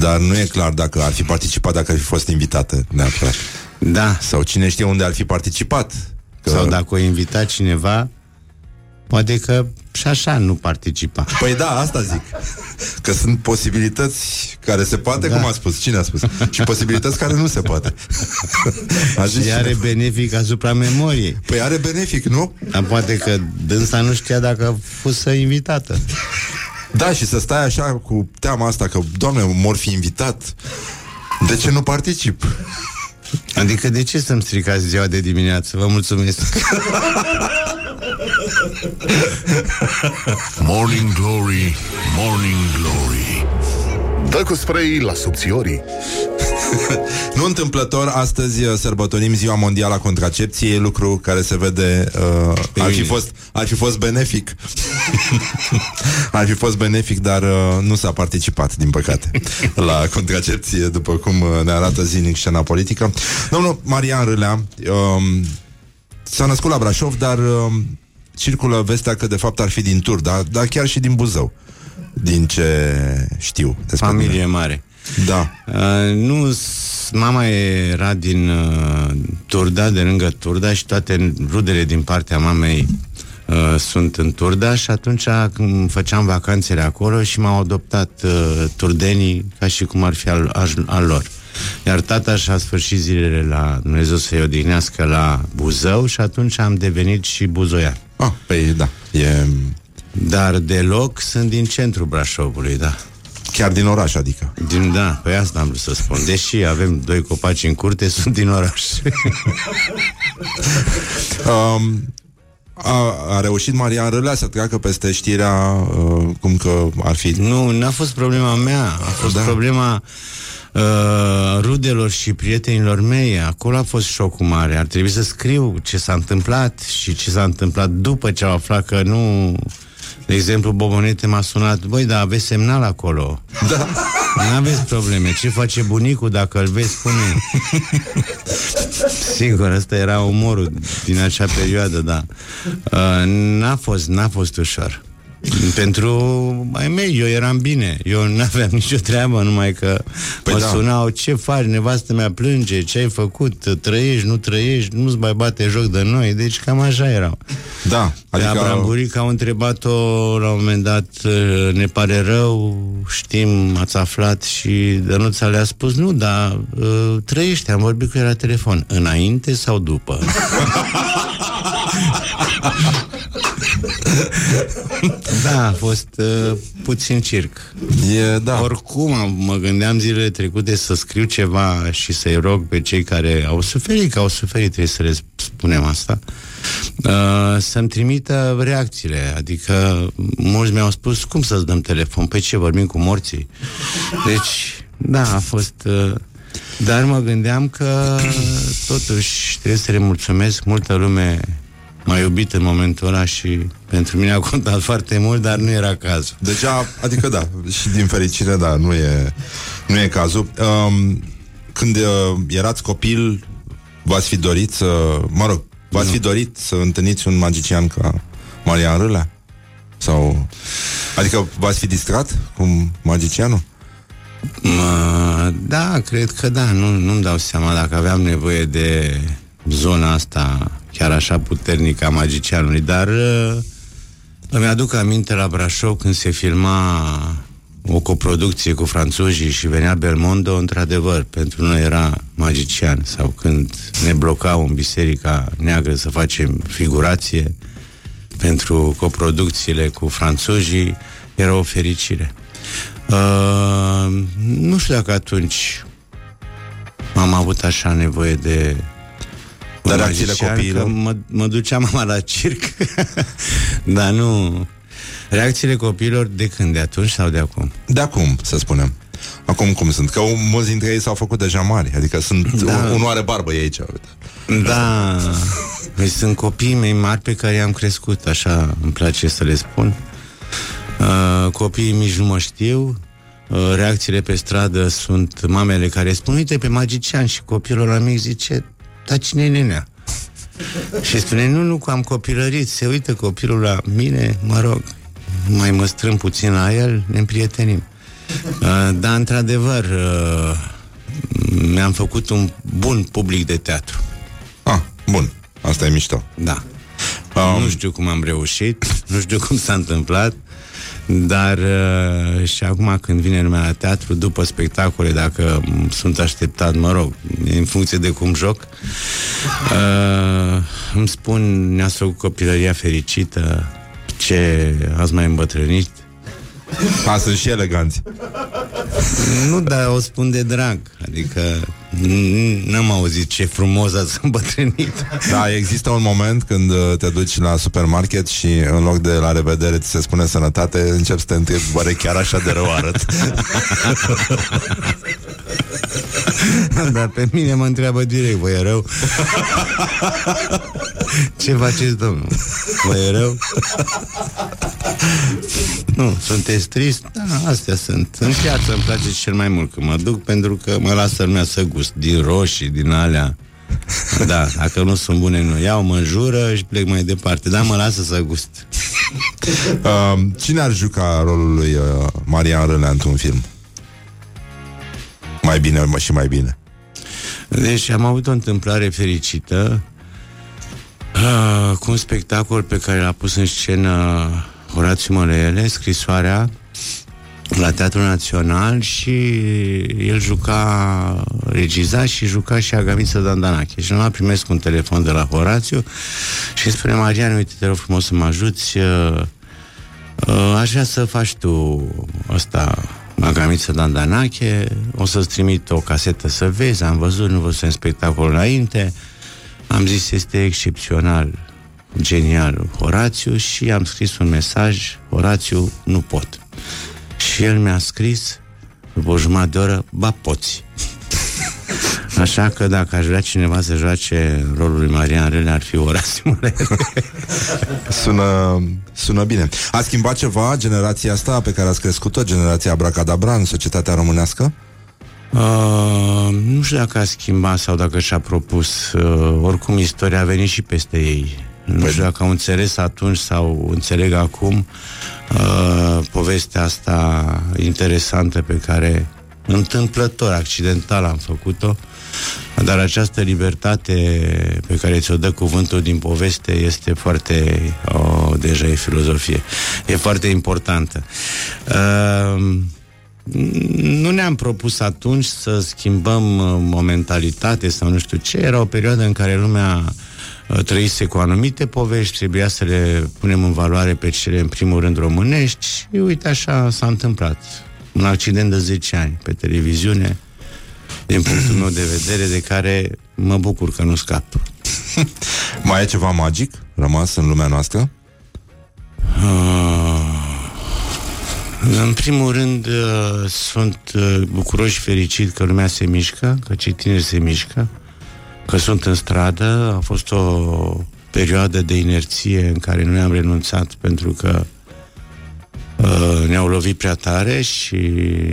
S2: dar nu e clar dacă ar fi participat dacă ar fi fost invitată neapărat.
S8: Da.
S2: Sau cine știe unde ar fi participat. Că...
S8: Sau dacă o invita cineva, poate că și așa nu participa.
S2: Păi da, asta zic. Că sunt posibilități care se poate, da. cum a spus. Cine a spus? Și posibilități care nu se poate. (laughs) A zis
S8: Și are
S2: cineva.
S8: benefic asupra memoriei.
S2: Păi are benefic, nu?
S8: Dar poate că dânsa nu știa dacă a fost invitată.
S2: Da, și să stai așa cu teama asta că, doamne, mor fi invitat. De ce nu particip?
S8: Adică de ce să-mi stricați ziua de dimineață? Vă mulțumesc. (laughs)
S1: Morning Glory, Morning Glory Dă cu spray la subțiorii (laughs)
S2: Nu întâmplător, astăzi uh, sărbătorim Ziua Mondială a Contracepției, lucru care se vede uh, ar, fi fost, ar fi fost benefic. (laughs) ar fi fost benefic, dar uh, nu s-a participat, din păcate, la contracepție, după cum uh, ne arată zilnic scena politică. Domnul Marian Râlea um, s-a născut la Brașov, dar um, circulă vestea că de fapt ar fi din Tur, dar, dar chiar și din Buzău, din ce știu. despre
S8: Familie
S2: mine.
S8: mare.
S2: Da.
S8: Uh, nu, s- mama era din uh, Turda, de lângă Turda și toate rudele din partea mamei uh, sunt în Turda și atunci când făceam vacanțele acolo și m-au adoptat uh, turdenii ca și cum ar fi al, al, al lor. Iar tata și-a sfârșit zilele la Dumnezeu să-i odihnească la Buzău și atunci am devenit și buzoian.
S2: Ah, păi da, e
S8: Dar deloc sunt din centrul Brașovului, da.
S2: chiar din oraș, adică.
S8: Din, da, pe asta am vrut să spun. Deși avem doi copaci în curte, sunt din oraș. (laughs)
S2: Um, a, a reușit Marian Râlea să treacă peste știrea uh, cum că ar fi...
S8: nu, n-a fost problema mea, a fost da. problema uh, rudelor și prietenilor mei. Acolo a fost șocul mare. Ar trebui să scriu ce s-a întâmplat și ce s-a întâmplat după ce au aflat că nu... De exemplu, Bobonete m-a sunat Băi, dar aveți semnal acolo Da Nu aveți probleme Ce face bunicul dacă îl vezi spune Sigur, ăsta era umorul din acea perioadă, da. Uh, n-a fost, n-a fost ușor. Pentru ai mei, eu eram bine. Eu nu aveam (laughs) nicio treabă Numai că
S2: Păi
S8: mă
S2: da.
S8: sunau Ce faci, nevastă mea plânge? Ce ai făcut, trăiești, nu trăiești? Nu-ți mai bate joc de noi? Deci cam așa erau.
S2: Da,
S8: Adică...
S2: adică...
S8: Bramburic au întrebat-o la un moment dat "Uh, Ne pare rău Știm, ați aflat Și Dănuța le-a spus Nu, dar uh, trăiește, am vorbit cu el la telefon. Înainte sau după? (laughs) (laughs) da, a fost uh, puțin circ
S2: E, da.
S8: oricum, am- mă gândeam zilele trecute să scriu ceva și să-i rog pe cei care au suferit, că au suferit, trebuie să le spunem asta, uh, să-mi trimită reacțiile. Adică, mulți mi-au spus, cum să-ți dăm telefon? Pe ce, vorbim cu morții? Deci, da, a fost... Uh, dar mă gândeam că, totuși, trebuie să le mulțumesc. Multă lume m-a iubit în momentul ăla și pentru mine a contat (laughs) foarte mult, dar nu era cazul.
S2: Deja, adică da, și din fericire, da, nu e, nu e cazul. Um, când uh, erați copil, v-ați fi dorit să... Mă rog, v-ați fi dorit să întâlniți un magician ca Marian Râlea? Sau... Adică v-ați fi distrat cu magicianul?
S8: Mă, da, cred că da, nu, nu-mi dau seama dacă aveam nevoie de zona asta chiar așa puternică a magicianului, dar uh, îmi aduc aminte la Brașov când se filma o coproducție cu franțuzii și venea Belmondo, într-adevăr, pentru noi era magician. Sau când ne blocau în biserica neagră să facem figurație pentru coproducțiile cu franțuzii, era o fericire. Uh, nu știu dacă atunci am avut așa nevoie de un
S2: Dar reacțiile
S8: magician,
S2: copiilor?
S8: că Mă, mă ducea mama (laughs) la circ (laughs) Dar nu Reacțiile copiilor de când? De atunci sau de acum?
S2: De acum, să spunem. Acum cum sunt? Că mulți dintre ei s-au făcut deja mari. Adică sunt...
S8: Da.
S2: Da. Unul are barbă e aici. Uite.
S8: Da Păi sunt copiii mei mari pe care i-am crescut Așa îmi place să le spun uh, Copiii mici nu mă știu uh, Reacțiile pe stradă sunt mamele care spun Uite pe magician și copilul la mic zice Dar cine e nenea? Și spune, nu, nu, că am copilărit Se uită copilul la mine, mă rog Mai mă strâng puțin la el Ne împrietenim uh, Dar, într-adevăr uh, Mi-am făcut un bun public de teatru
S2: Ah, bun. Asta e mișto.
S8: Da. Um, nu știu cum am reușit, nu știu cum s-a întâmplat, dar uh, și acum când vine lumea la teatru, după spectacole, dacă m- sunt așteptat, mă rog, în funcție de cum joc, uh, îmi spun, ne-ați făcut copilăria fericită, ce ați mai îmbătrânit,
S2: Ca sunt și eleganți.
S8: Nu, dar o spun de drag. Adică n- n-am auzit ce frumos ați îmbătrânit.
S2: Da, există un moment când uh, te duci la supermarket și în loc de la revedere ți se spune sănătate, începi să te întrebi, oare chiar așa de rău arăt? (laughs) (laughs)
S8: Dar pe mine mă întreabă direct, vă e rău? (laughs) Ce faceți, domnul? Vă e rău? Nu, sunteți trist? Da, astea sunt. În piață îmi place cel mai mult că mă duc pentru că mă lasă lumea să gust din roșii, din alea. Da, dacă nu sunt bune, nu iau, mă înjură și plec mai departe. Dar mă lasă să gust.
S2: Uh, (laughs) cine ar juca rolul lui uh, Marian Râlea într-un film? Mai bine mă, și mai bine.
S8: Deci am avut o întâmplare fericită uh, cu un spectacol pe care l-a pus în scenă Horațiu Mălele, scrisoarea la Teatrul Național și el juca, regiza și juca și Agamiță Dandanache. Și l-am primesc un telefon de la Horațiu și spune Marian, uite, te rog frumos să mă ajuți, uh, uh, aș vrea să faci tu asta, Agamiță Dandanache, o să-ți trimit o casetă să vezi, am văzut, nu văzusem spectacolul înainte, am zis este excepțional, genial Horațiu și am scris un mesaj, Horațiu, nu pot. Și el mi-a scris, după o jumătate de oră, ba poți. Așa că dacă aș vrea cineva să joace rolul lui Marian Rele, ar fi Horațiu Mălele. (laughs)
S2: Sună, sună bine. A schimbat ceva generația asta pe care ați crescut-o, generația Abracadabra în societatea românească?
S8: Uh, nu știu dacă a schimbat sau dacă și-a propus. Uh, oricum, istoria a venit și peste ei. Nu știu dacă au înțeles atunci sau înțeleg acum uh, povestea asta interesantă pe care întâmplător, accidental am făcut-o, dar această libertate pe care ți-o dă cuvântul din poveste este foarte, oh, deja e filozofie, e foarte importantă. Uh, nu ne-am propus atunci să schimbăm uh, o mentalitate sau nu știu ce. Era o perioadă în care lumea uh, trăise cu anumite povești, trebuia să le punem în valoare pe cele în primul rând românești și uite așa s-a întâmplat. Un accident de 10 ani pe televiziune, din punctul meu de vedere, de care mă bucur că nu scap. (laughs)
S2: Mai e ceva magic rămas în lumea noastră?
S8: Uh, în primul rând, uh, sunt uh, bucuros și fericit că lumea se mișcă, că cei tineri se mișcă, că sunt în stradă. A fost o perioadă de inerție în care nu am renunțat pentru că uh, ne-au lovit prea tare și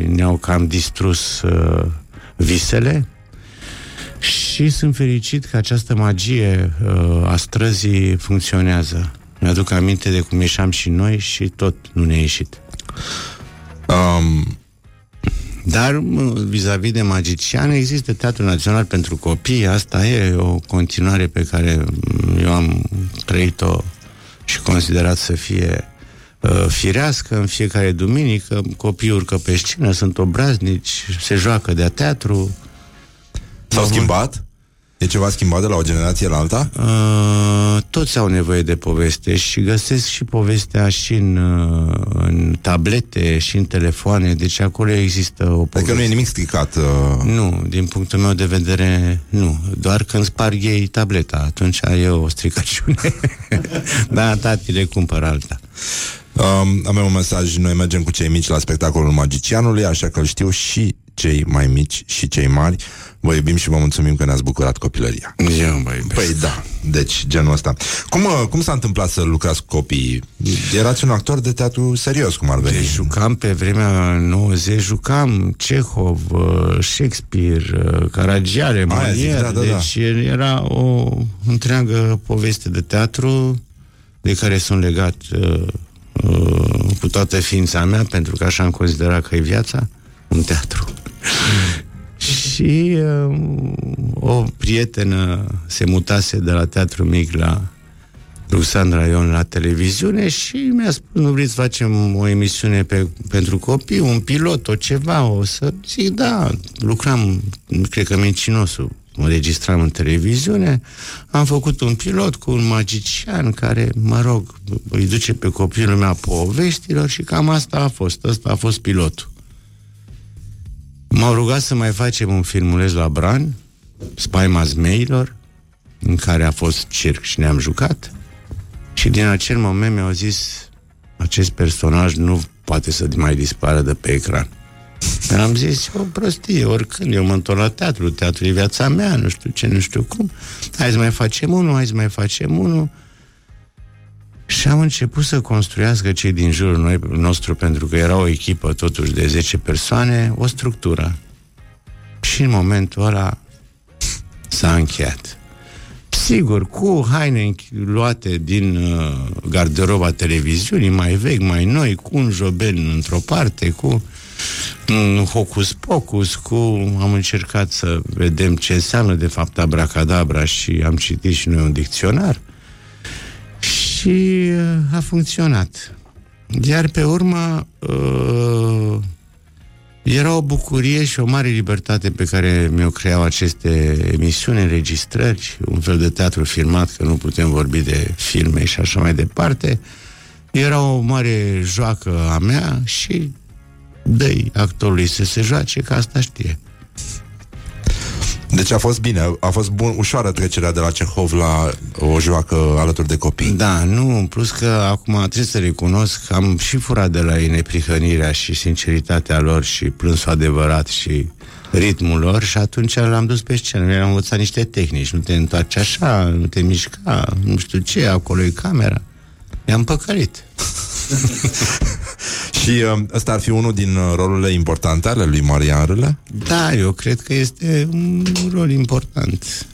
S8: ne-au cam distrus uh, visele. Și sunt fericit că această magie uh, a străzii funcționează. Mi-aduc aminte de cum ieșeam și noi și tot nu ne-a ieșit.
S2: Um,
S8: Dar mă, vis-a-vis de magician există Teatrul Național pentru Copii, asta e o continuare pe care m, eu am trăit-o și considerat să fie uh, firească în fiecare duminică, copiii urcă pe scenă, sunt obraznici, se joacă de teatru.
S2: s-au schimbat? E ceva schimbat de la o generație la alta?
S8: Uh, toți au nevoie de poveste și găsesc și povestea și în, uh, în tablete și în telefoane, deci acolo există o poveste.
S2: Adică nu e nimic stricat. Uh...
S8: Nu, din punctul meu de vedere, nu. Doar când sparg ei tableta, atunci e o stricăciune. (laughs) da, tati le cumpăr alta.
S2: Um, avem un mesaj, noi mergem cu cei mici la spectacolul magicianului, așa că îl știu și cei mai mici și cei mari. Vă iubim și vă mulțumim că ne-ați bucurat copilăria.
S8: Eu mă iubesc.
S2: Păi da, deci genul ăsta. Cum, uh, cum s-a întâmplat să lucrați cu copiii? Erați un actor de teatru serios, cum ar veni.
S8: Deci jucam pe vremea 90, jucam Cehov, uh, Shakespeare, uh, Caragiale,
S2: Aia zic,
S8: Molière,
S2: da, da, da.
S8: deci era o întreagă poveste de teatru de care sunt legat uh, uh, cu toată ființa mea, pentru că așa am considerat că e viața, un teatru. (laughs) Și uh, o prietenă se mutase de la teatru mic la Ruxandra Ion la televiziune și mi-a spus, nu vreți să facem o emisiune pe, pentru copii, un pilot, o ceva, o să zic, da, lucram, cred că mincinosul, înregistram în televiziune, am făcut un pilot cu un magician care, mă rog, îi duce pe copilul meu poveștilor și cam asta a fost. Ăsta a fost pilotul. M-au rugat să mai facem un filmuleț la Bran, Spaima Zmeilor, în care a fost circ și ne-am jucat. Și din acel moment mi-au zis acest personaj nu poate să mai dispară de pe ecran. Dar am zis, o prostie, oricând, eu mă întorc la teatru, teatru e viața mea, nu știu ce, nu știu cum. Hai să mai facem unul, hai să mai facem unul. Și am început să construiască cei din jurul noi, nostru, pentru că era o echipă totuși de 10 persoane, o structură. Și în momentul ăla s-a încheiat. Sigur, cu haine luate din uh, garderoba televiziunii, mai vechi, mai noi, cu un joben într-o parte, cu un hocus pocus, cu... Am încercat să vedem ce înseamnă de fapt abracadabra și am citit și noi un dicționar. Și uh, a funcționat. Iar pe urmă uh, era o bucurie și o mare libertate pe care mi-o creau aceste emisiuni, înregistrări, un fel de teatru filmat, că nu putem vorbi de filme și așa mai departe. Era o mare joacă a mea și dă actorului să se joace, că asta știe.
S2: Deci a fost bine, a fost bun, ușoară trecerea de la Cehov la o joacă alături de copii.
S8: Da, nu, în plus că acum trebuie să recunosc că am și furat de la ei neprihănirea și sinceritatea lor și plânsul adevărat și ritmul lor și atunci l-am dus pe scenă. Mi-am învățat niște tehnici, nu te întoarce așa, nu te mișca, nu știu ce, acolo e camera. I-am păcălit. (laughs)
S2: și uh, ăsta ar fi unul din uh, rolurile importante ale lui Marian Râle?
S8: Da, eu cred că este un rol important.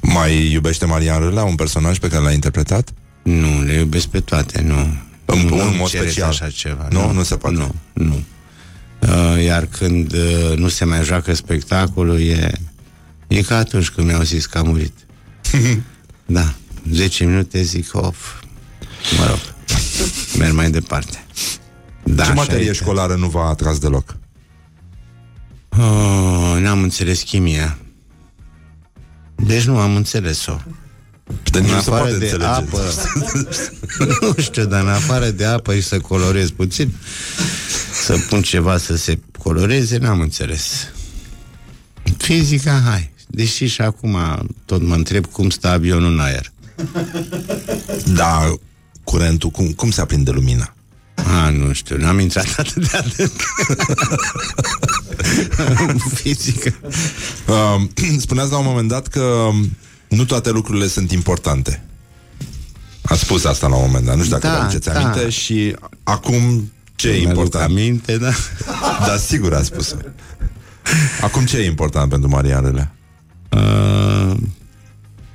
S2: Mai iubește Marian Râle un personaj pe care l-a interpretat?
S8: Nu, le iubesc pe toate, nu.
S2: În
S8: nu,
S2: un mod special?
S8: așa ceva.
S2: Nu, nu, nu se poate.
S8: Nu, nu. Uh, iar când uh, nu se mai joacă spectacolul, e, e ca atunci când mi-au zis că a murit. (laughs) da, 10 minute zic, of, mă rog, merg mai departe.
S2: Da, Ce materie școlară nu v-a atras deloc?
S8: Oh, n-am înțeles chimia. Deci nu am înțeles-o.
S2: De în
S8: afară de înțelege. apă (laughs) (laughs) Nu știu, dar în afară de apă și să colorez puțin Să pun ceva să se coloreze N-am înțeles Fizica, hai Deși și acum tot mă întreb cum stă avionul în aer
S2: Da, curentul, cum, cum se aprinde lumina?
S8: A, nu știu, n-am intrat atât de adânc (laughs) Fizică
S2: uh, (clears throat) Spuneați la un moment dat că nu toate lucrurile sunt importante A spus asta la un moment dat Nu știu dacă da, vă aduceți da. aminte Și acum ce e important?
S8: aminte, da
S2: Da, sigur a spus Acum ce e important pentru Maria Râlea? Uh,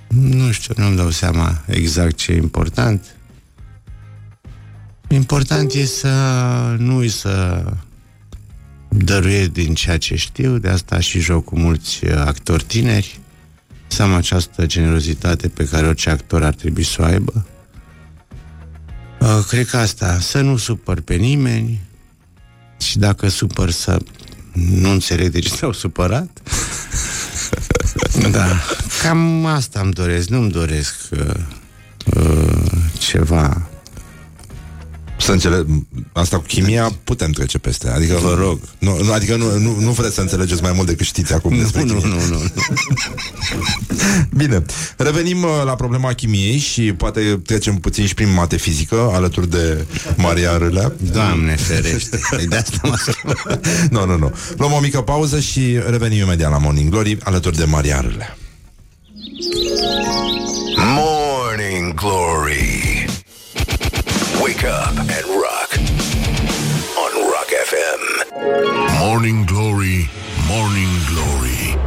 S8: nu știu, nu-mi dau seama exact ce e important Important e să nu să dăruiesc din ceea ce știu, de asta și joc cu mulți uh, actori tineri, să am această generozitate pe care orice actor ar trebui să o aibă. Uh, cred că asta, să nu supăr pe nimeni și dacă supăr să nu înțeleg de ce s-au supărat. da, cam asta îmi doresc, nu-mi doresc uh, uh, ceva
S2: să înțeleg, asta cu chimia putem trece peste. Adică,
S8: Vă rog.
S2: Nu, nu, adică nu, nu, nu vreți să înțelegeți mai mult decât știți acum
S8: nu,
S2: despre
S8: nu,
S2: chimie.
S8: nu, nu, nu. (laughs)
S2: Bine. Revenim uh, la problema chimiei și poate trecem puțin și prin mate fizică alături de Maria Râlea.
S8: Doamne ferește. Păi de asta mă (laughs)
S2: Nu, nu, nu. Luăm o mică pauză și revenim imediat la Morning Glory alături de Maria Râlea.
S5: Morning Glory Wake up and rock on Rock FM.
S1: Morning Glory, Morning Glory.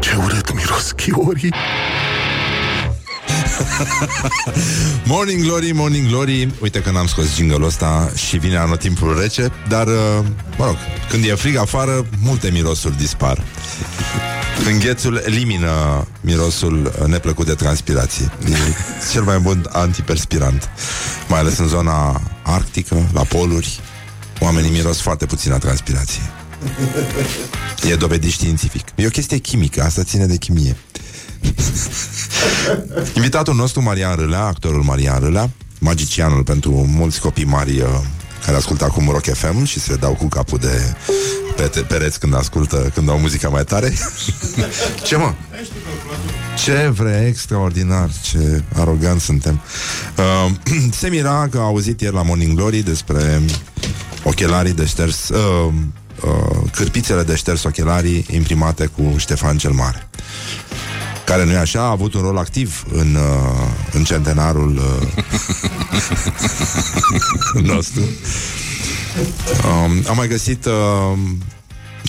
S1: Ce urât miros chiorii. (laughs)
S2: morning Glory, Morning Glory Uite că n-am scos jingle ăsta Și vine anotimpul rece Dar, uh, mă rog, când e frig afară Multe mirosuri dispar Înghețul elimină mirosul neplăcut de transpirație. E (laughs) cel mai bun antiperspirant. Mai ales în zona arctică, la poluri, oamenii miros foarte puțin la transpirație. E dovedit științific. E o chestie chimică, asta ține de chimie. (laughs) Invitatul nostru, Marian Râlea, actorul Marian Râlea, magicianul pentru mulți copii mari uh, care ascultă acum Rock FM și se dau cu capul de pe pereți când ascultă, când au muzica mai tare. (laughs) Ce mă? Ce vrei, extraordinar, ce arogant suntem. Uh, (clears throat) se mira că a auzit ieri la Morning Glory despre ochelarii de șters, uh, uh, cârpițele de șters ochelarii imprimate cu Ștefan cel Mare care nu e așa, a avut un rol activ în, uh, în centenarul uh, (laughs) nostru. Um, am mai găsit uh,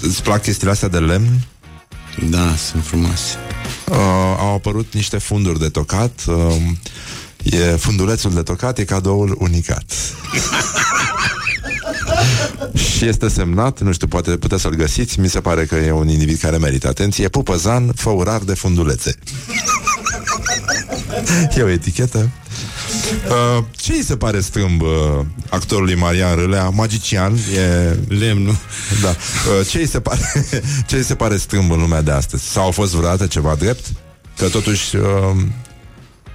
S2: Îți plac chestiile astea de lemn?
S8: Da, sunt frumoase.
S2: Uh, au apărut niște funduri de tocat. Uh, e fundulețul de tocat, e cadoul unicat. (laughs) și este semnat, nu știu, poate puteți să-l găsiți, mi se pare că e un individ care merită atenție, Pupăzan, făurar de fundulețe. (laughs) e o etichetă. Uh, ce îi se pare strâmb uh, actorului Marian Râlea, magician, e...
S8: Lemnul.
S2: Da. Uh, ce îi se pare, (laughs) ce îi se pare strâmb în lumea de astăzi? Sau a fost vreodată ceva drept? Că totuși uh,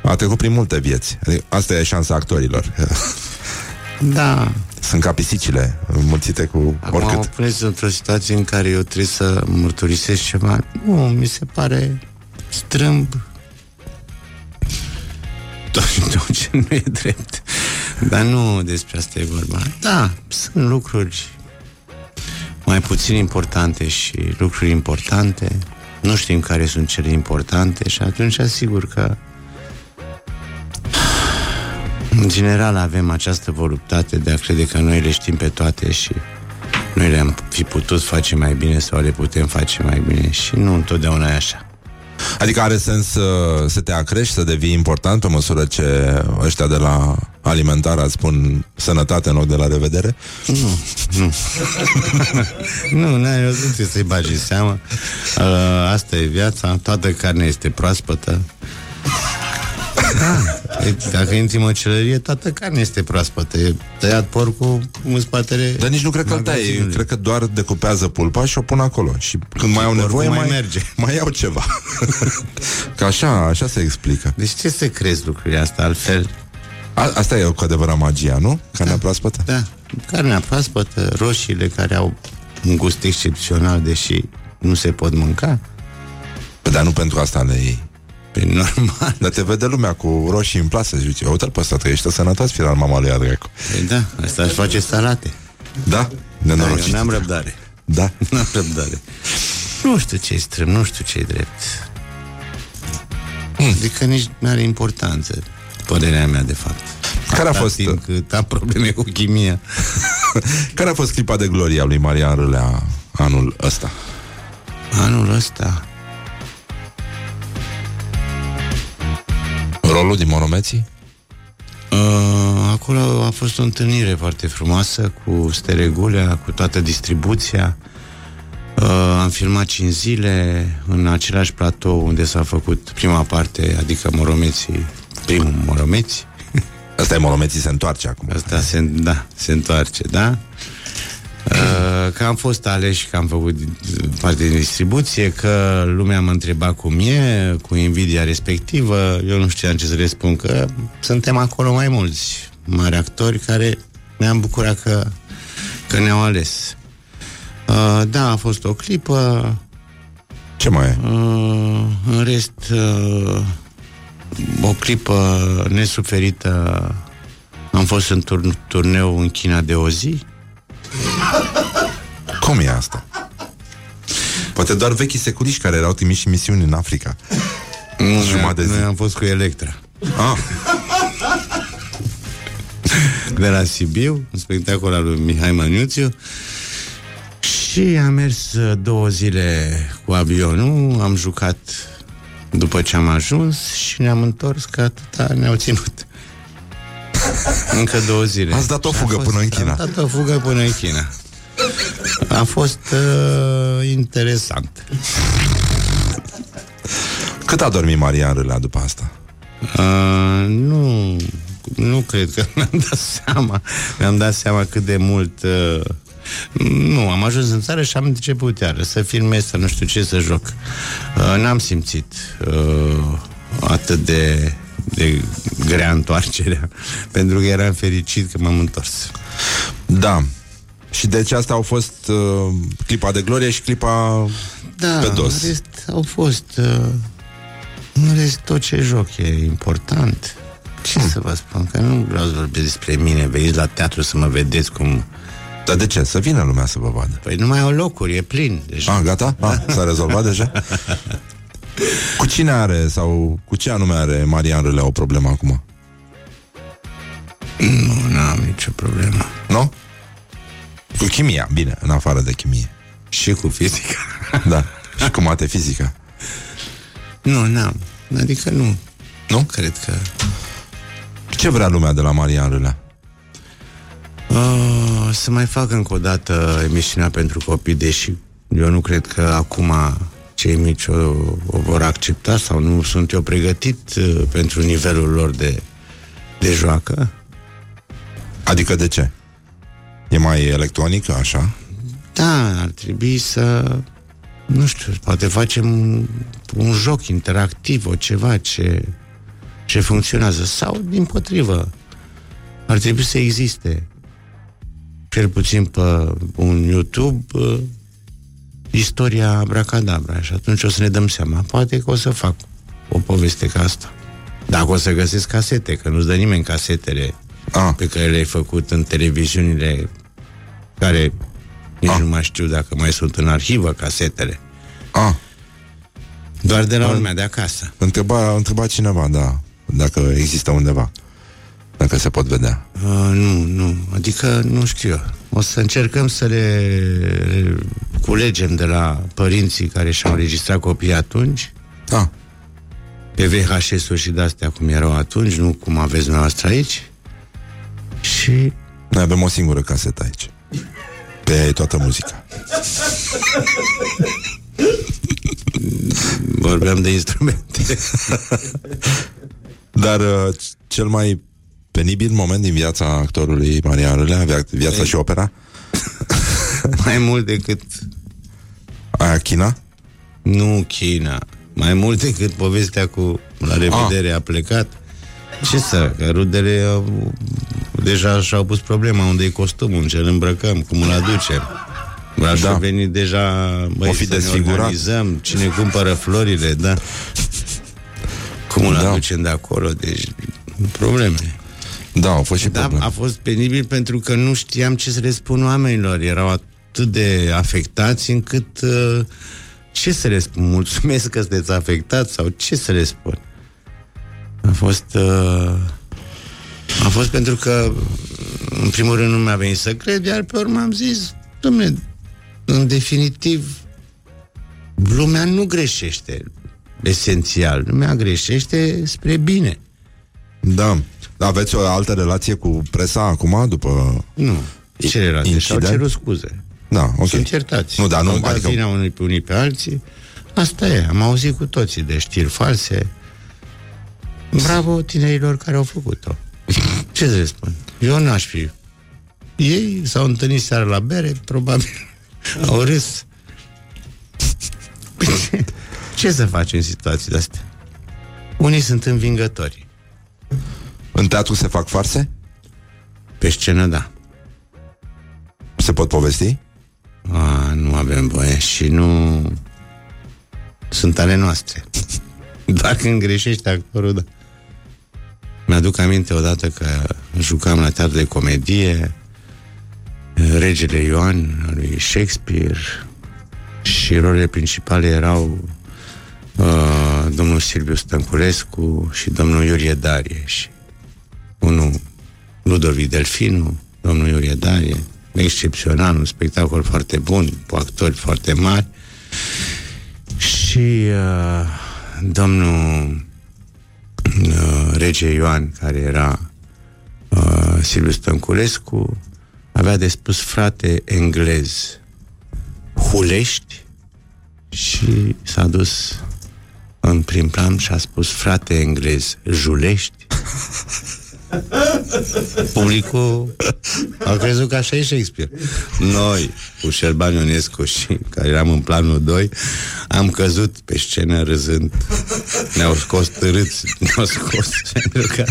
S2: a trecut prin multe vieți. Adică, asta e șansa actorilor. (laughs)
S8: Da.
S2: Sunt ca pisicile înmulțite cu
S8: Acum
S2: oricât.
S8: mă puneți într-o situație în care eu trebuie să mărturisesc ceva. Nu, mi se pare strâmb tot, (laughs) tot ce nu e drept. Dar nu despre asta e vorba. Da, sunt lucruri mai puțin importante și lucruri importante. Nu știm care sunt cele importante și atunci asigur că în general avem această voluptate de a crede că noi le știm pe toate și noi le-am fi putut face mai bine sau le putem face mai bine și nu întotdeauna e așa.
S2: Adică are sens să, să te acrești, să devii important pe măsură ce ăștia de la alimentar îți spun sănătate în loc de la revedere?
S8: Nu, nu. (laughs) nu, n-ai văzut, trebuie să-i bagi în seamă. Uh, asta e viața, toată carnea este proaspătă. Da, e, dacă intri în măcelărie, toată carnea este proaspătă. E tăiat porcul în spatele
S2: Dar nici nu cred că îl taie,
S8: magazinului.
S2: cred că doar decupează pulpa și o pun acolo. Și când mai au
S8: porcul
S2: nevoie,
S8: mai
S2: mai,
S8: merge. (laughs)
S2: mai iau ceva. (laughs) că așa, așa se explică.
S8: Deci ce să crezi lucrurile astea altfel?
S2: A, asta e cu adevărat magia, nu? Carnea proaspătă?
S8: Da, carnea proaspătă, roșiile care au un gust excepțional, deși nu se pot mânca.
S2: Păi, dar nu pentru asta le iei.
S8: Pe normal.
S2: Dar te vede lumea cu roșii în plasă și zice, uite-l pe ăsta, trăiește sănătos, final mama lui Adrecu.
S8: Păi da, asta aș face salate.
S2: Da?
S8: Da,
S2: Nenorocit.
S8: eu n-am răbdare.
S2: Da. (laughs)
S8: N-am răbdare. Nu știu ce-i strâm, nu știu ce-i drept.
S2: Hmm.
S8: Adică nici nu are importanță, părerea mea, de fapt.
S2: Care a
S8: Atâta
S2: fost-
S8: timp cât am probleme cu chimia. (laughs)
S2: Care a fost clipa de glorie a lui Marian Râlea anul ăsta?
S8: Anul ăsta,
S2: Rolul din Monomeții?
S8: Uh, acolo a fost o întâlnire foarte frumoasă cu Steregulea, cu toată distribuția. Uh, am filmat 5 zile în același platou unde s-a făcut prima parte, adică Moromeții, primul Moromeți.
S2: Asta e Monomeții se întoarce acum.
S8: Asta se, da, se întoarce, da? Uh, că am fost aleși, că am făcut parte din distribuție, că lumea mă întreba cum e, cu invidia respectivă, eu nu știam ce să le spun, că suntem acolo mai mulți mari actori care ne-am bucurat că, că ne-au ales. Uh, da, a fost o clipă,
S2: Ce mai e?
S8: uh, în rest, uh, o clipă nesuferită, am fost în turn- turneu în China de o zi, (laughs)
S2: Cum e asta? Poate doar vechii seculiști care erau trimiși în misiuni în Africa.
S8: Nu,
S2: Jumătate de zi.
S8: Noi am fost cu Electra.
S2: Ah, (laughs)
S8: De la Sibiu, un spectacol al lui Mihai Maniuțiu. Și am mers uh, două zile cu avionul, am jucat după ce am ajuns și ne-am întors că atâta ne-au ținut. Încă două zile.
S2: Ați dat o
S8: Și a
S2: fugă
S8: fost-
S2: până în China.
S8: Am dat o fugă până în China. A fost uh, interesant.
S2: cât a dormit Marian Râlea după asta?
S8: Uh, nu, nu cred că (laughs) mi-am dat seama. Mi-am dat seama cât de mult uh, Nu, am ajuns în țară și am început iară să filmez, să nu știu ce să joc. Uh, n-am simțit uh, atât de, de grea întoarcerea, (laughs) pentru că eram fericit că m-am întors.
S2: Da. Și deci asta au fost uh, clipa de glorie și clipa
S8: Da,
S2: pe dos.
S8: în rest au fost... Uh, în rest, tot ce joc e important. Ce
S2: Hmm.
S8: să vă spun? Că nu vreau să vorbesc despre mine. Veniți la teatru să mă vedeți cum...
S2: Dar de ce? Să vină lumea să vă vadă.
S8: Păi nu mai au locuri, e plin. Deci
S2: Ah, gata? Ah, s-a rezolvat deja? (laughs) Cu cine are sau cu ce anume are Marian Râlea o problemă acum?
S8: nu am nicio problemă.
S2: Nu? Cu chimia, bine, în afară de chimie.
S8: Și cu fizica. (laughs)
S2: Da. Și cu mate fizica.
S8: nu, n-am. Adică nu.
S2: Nu?
S8: Cred că...
S2: Ce vrea lumea de la Marian Râlea?
S8: Uh, să mai fac încă o dată emisiunea pentru copii, deși eu nu cred că acum cei mici o, o vor accepta sau nu sunt eu pregătit uh, pentru nivelul lor de, de joacă.
S2: Adică de ce? E mai electronică, așa?
S8: Da, ar trebui să nu știu, poate facem un, un joc interactiv, o ceva ce, ce funcționează sau din potrivă ar trebui să existe cel puțin pe un YouTube uh, istoria Abracadabra și atunci o să ne dăm seama. Poate că o să fac o poveste ca asta. Dacă o să găsesc casete, că nu-ți dă nimeni casetele
S2: Ah.
S8: pe care le-ai făcut în televiziunile care nici
S2: Ah.
S8: nu mai știu dacă mai sunt în arhivă casetele.
S2: Ah,
S8: Doar de la urmea de acasă.
S2: întreba, întreba cineva, da, dacă există undeva. Dacă se pot vedea.
S8: Uh, nu, nu. Adică nu știu eu. O să încercăm să le le culegem de la părinții care și-au înregistrat copiii atunci,
S2: Ah,
S8: pe VHS-uri și de-astea cum erau atunci, nu cum aveți dumneavoastră aici. Și
S2: noi avem o singură casetă aici. Pe ea e toată muzica.
S8: vorbeam de instrumente.
S2: Dar uh, cel mai penibil moment din viața actorului Marian Râlea, via- viața și opera, (laughs)
S8: Mai mult decât
S2: aia China,
S8: Nu China. Mai mult decât povestea cu la revedere a plecat. Ce să, că rudele au, deja și-au pus problema unde e costumul, în ce îl îmbrăcăm, cum îl aducem. Aș
S2: Da.
S8: da. venit deja, băi,
S2: O fi
S8: să ne
S2: desfigurat.
S8: organizăm, cine cumpără florile, da. Cum îl
S2: Da.
S8: aducem de acolo, deci probleme.
S2: da, au fost și
S8: Da,
S2: probleme.
S8: a fost penibil pentru că nu știam ce să le spun oamenilor. Erau atât de afectați încât uh, ce să le spun? Mulțumesc că sunteți afectați sau ce să le spun? A fost uh, a fost pentru că în primul rând nu mi-a venit să cred, iar pe urmă am zis, domnule, în definitiv lumea nu greșește esențial, lumea greșește spre bine.
S2: Da. Aveți o altă relație cu presa acum, după...
S8: Nu. Ce relație? Și-au
S2: Incident?
S8: cerut scuze.
S2: Da, ok.
S8: Sunt iertați.
S2: Nu, dar nu,
S8: Au dat
S2: adică...
S8: vina unii pe unii pe alții. Asta e. Am auzit cu toții de știri false. Bravo tinerilor care au făcut-o. (laughs) Ce să le spun? Eu n-aș fi. Ei s-au întâlnit seara la bere, probabil. (laughs) Au râs. Ce, ce să faci în situații astea? Unii sunt învingători.
S2: În teatru se fac farse?
S8: Pe scenă, da.
S2: Se pot povesti?
S8: A, nu avem voie și nu sunt ale noastre. (laughs) Doar când greșești actorul, da. Mi-aduc aminte odată că jucam la teatru de comedie Regele Ioan al lui Shakespeare și rolele principale erau uh, domnul Silviu Stănculescu și domnul Iurie Darie și unul Ludovic Delfinu, domnul Iurie Darie, excepțional, un spectacol foarte bun, cu actori foarte mari. Și uh, domnul uh, Rege Ioan, care era uh, Silviu Stănculescu, avea de spus frate englez Hulești și s-a dus în prim plan și a spus frate englez Julești (laughs) Publicul a crezut că așa e Shakespeare. Noi, cu Șerban Ionescu și care eram în planul 2, am căzut pe scenă râzând. Ne-au scos târâți, ne-au scos pentru că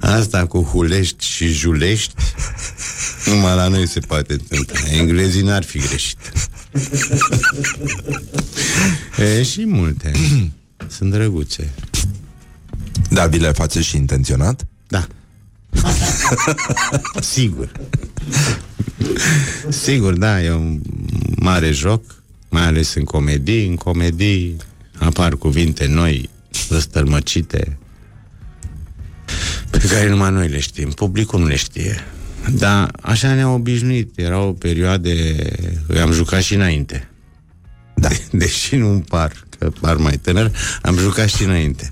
S8: asta cu hulești și julești numai la noi se poate întâmpla. Englezii n-ar fi greșit. e, și multe. Sunt drăguțe.
S2: Dar vi le faceți și intenționat?
S8: Da. (laughs) Sigur. Sigur, da, e un mare joc, mai ales în comedii. În comedii apar cuvinte noi, răstălmăcite, pe care numai noi le știm. Publicul nu le știe. Dar așa ne-am obișnuit. Erau perioade... Am jucat și înainte. Da. (laughs) Deși nu par, că par mai tânăr, am jucat și înainte.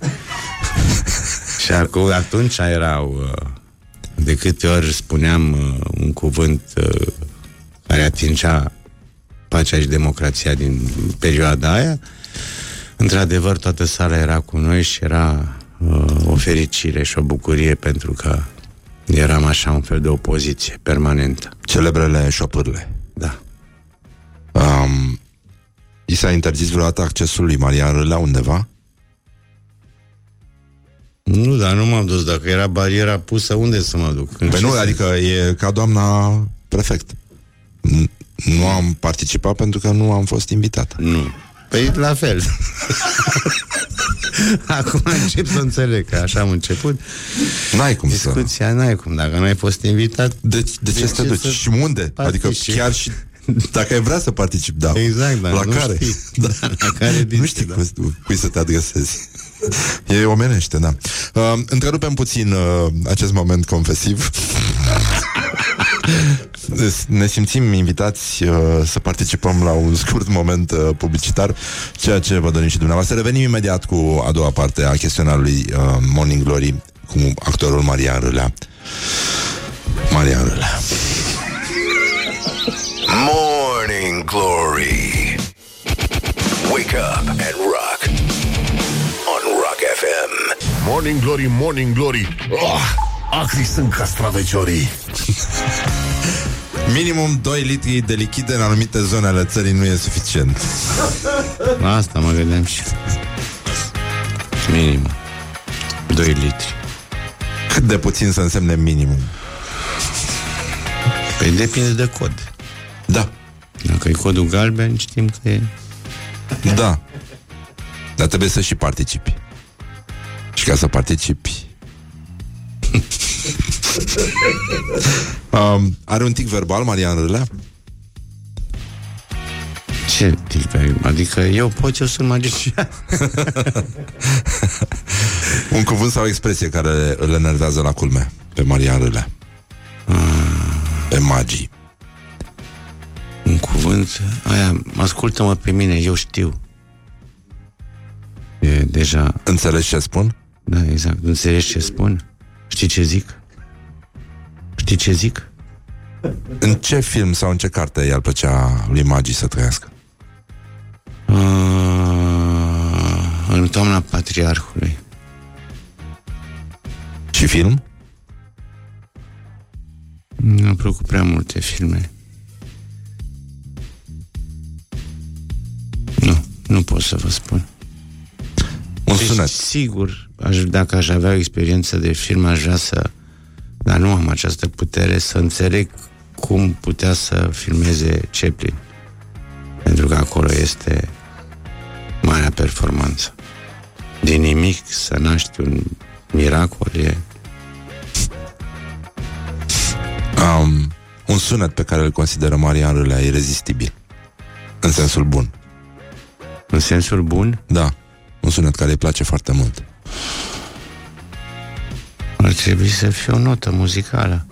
S8: și acum, atunci erau... uh, De câte ori spuneam uh, un cuvânt uh, care atingea pacea și democrația din perioada aia, într-adevăr toată sala era cu noi și era uh, o fericire și o bucurie pentru că eram așa un fel de opoziție permanentă.
S2: Celebrele șopârle.
S8: Da.
S2: Um, I s-a interzis vreodată accesul lui Maria Râlea undeva?
S8: Nu, dar nu m-am dus. Dacă era bariera pusă, unde să mă duc? În
S2: Păi
S8: ce
S2: nu,
S8: sens?
S2: adică e ca doamna prefect. N- Nu am participat pentru că nu am fost invitat.
S8: Nu. Păi la fel. (laughs) Acum încep să înțeleg că așa am început.
S2: N-ai cum să...
S8: Discuția n-ai cum. Dacă n-ai fost invitat,
S2: De, de ce
S8: De
S2: să te
S8: ce
S2: duci?
S8: să
S2: Și unde? Adică
S8: participi?
S2: chiar și... Dacă ai vrea să participi, da.
S8: Exact, dar
S2: La
S8: nu
S2: care?
S8: știi. (laughs)
S2: Da.
S8: La care dintre,
S2: nu știi
S8: da.
S2: cui, cui să te adresezi. E omenește, da. Uh, întrerupem puțin uh, acest moment confesiv. ne simțim invitați uh, să participăm la un scurt moment uh, publicitar, ceea ce vă dorim și dumneavoastră. Revenim imediat cu a doua parte a chestionarului uh, Morning Glory cu actorul Marian Râlea. Marian Râlea.
S5: Morning Glory. Wake up and rock. On Rock FM.
S1: Morning Glory, Morning Glory oh, Acri sunt castraveciorii (laughs)
S2: Minimum 2 litri de lichid în anumite zone ale țării nu e suficient.
S8: Asta mă gândeam și Minim 2 litri
S2: Cât de puțin să însemne minimum.
S8: Păi depinde de cod
S2: Da,
S8: Dacă e codul galben, știm că e
S2: da. Dar trebuie să și participi. Și ca să participi... (laughs) um, are un tic verbal, Marian Râlea?
S8: Ce tip? Adică eu pot, eu sunt magician (laughs)
S2: Un cuvânt sau o expresie care îl enervează la culme pe Marian Râlea. Pe magii.
S8: Un cuvânt Aia, ascultă-mă pe mine, eu știu E deja
S2: Înțelegi ce spun?
S8: Da, exact, înțelegi ce spun? Știi ce zic? Știi ce zic?
S2: În ce film sau în ce carte i-ar plăcea lui magii să trăiască?
S8: Uh, în toamna patriarhului
S2: Și film?
S8: Mi-au plăcut prea multe filme Nu, nu pot să vă spun
S2: Un
S8: Deci,
S2: sunet.
S8: Sigur, aș, dacă aș avea o experiență de film, aș vrea să... Dar nu am această putere să înțeleg cum putea să filmeze Chaplin. Pentru că acolo este marea performanță. Din nimic să naști un miracol e...
S2: Um, un sunet pe care îl consideră Marian Râlea irezistibil. În sensul bun.
S8: În sensul bun,
S2: Da. Un sunet care îi place foarte mult.
S8: ar trebui să fie o notă muzicală.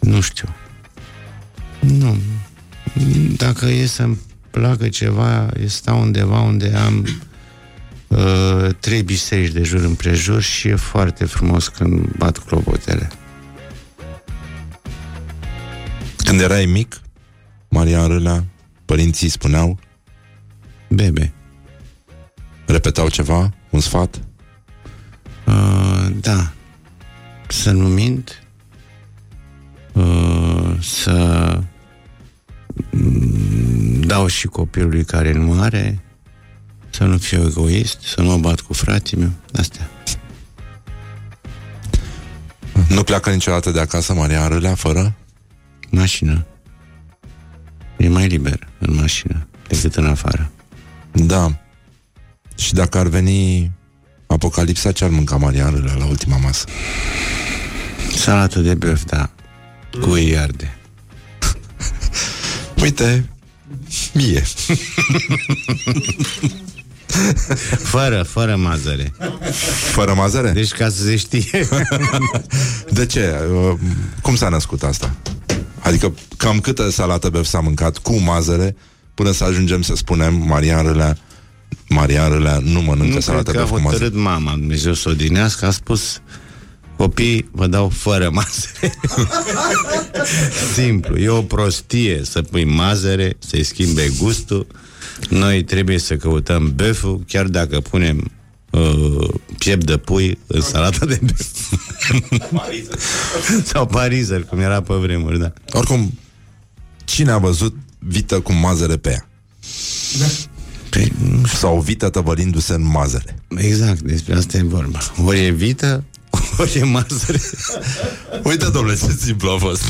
S8: Nu știu. Nu. Dacă e să-mi placă ceva, e stau undeva unde am uh, trei biserici de jur împrejur și e foarte frumos când bat clopotele.
S2: Când erai mic, Marian Râlea, părinții spuneau,
S8: Bebe.
S2: repetau ceva, un sfat,
S8: Uh, da. Să nu mint. Uh, să mm, dau și copilului care nu are. Să nu fiu egoist, să nu mă bat cu frații meu. Astea.
S2: Nu pleacă niciodată de acasă Maria Râlea fără?
S8: Mașină. E mai liber în mașină decât în afară.
S2: Da. Și dacă ar veni apocalipsa, ce ar mânca Maria Râlea la ultima masă?
S8: Salată de băf, da. Cu ei arde. (laughs)
S2: Uite, mie. (laughs)
S8: Fără, fără mazăre.
S2: Fără mazăre?
S8: Deci ca să se știe. (laughs)
S2: De ce? Uh, Cum s-a născut asta? Adică cam câtă salată băf s-a mâncat cu mazăre până să ajungem să spunem Marian Râlea Marian Râlea nu mănâncă
S8: nu
S2: salată
S8: cred că a
S2: băf cu mazăre.
S8: hotărât mama, Dumnezeu să o dinească, a spus Copii, vă dau fără mazăre. (laughs) Simplu. E o prostie să pui mazăre, să-i schimbe gustul. Noi trebuie să căutăm băful, chiar dacă punem uh, piept de pui în salata de băf. (laughs) Sau parizer, cum era pe vremuri, da.
S2: Oricum, cine a văzut vită cu mazăre pe ea?
S8: Păi,
S2: Sau vită tăvălindu-se în mazăre.
S8: exact, despre asta e vorba. Ori e vită, (laughs) ori e mazăre. (laughs)
S2: Uite, domnule, ce simplu a fost.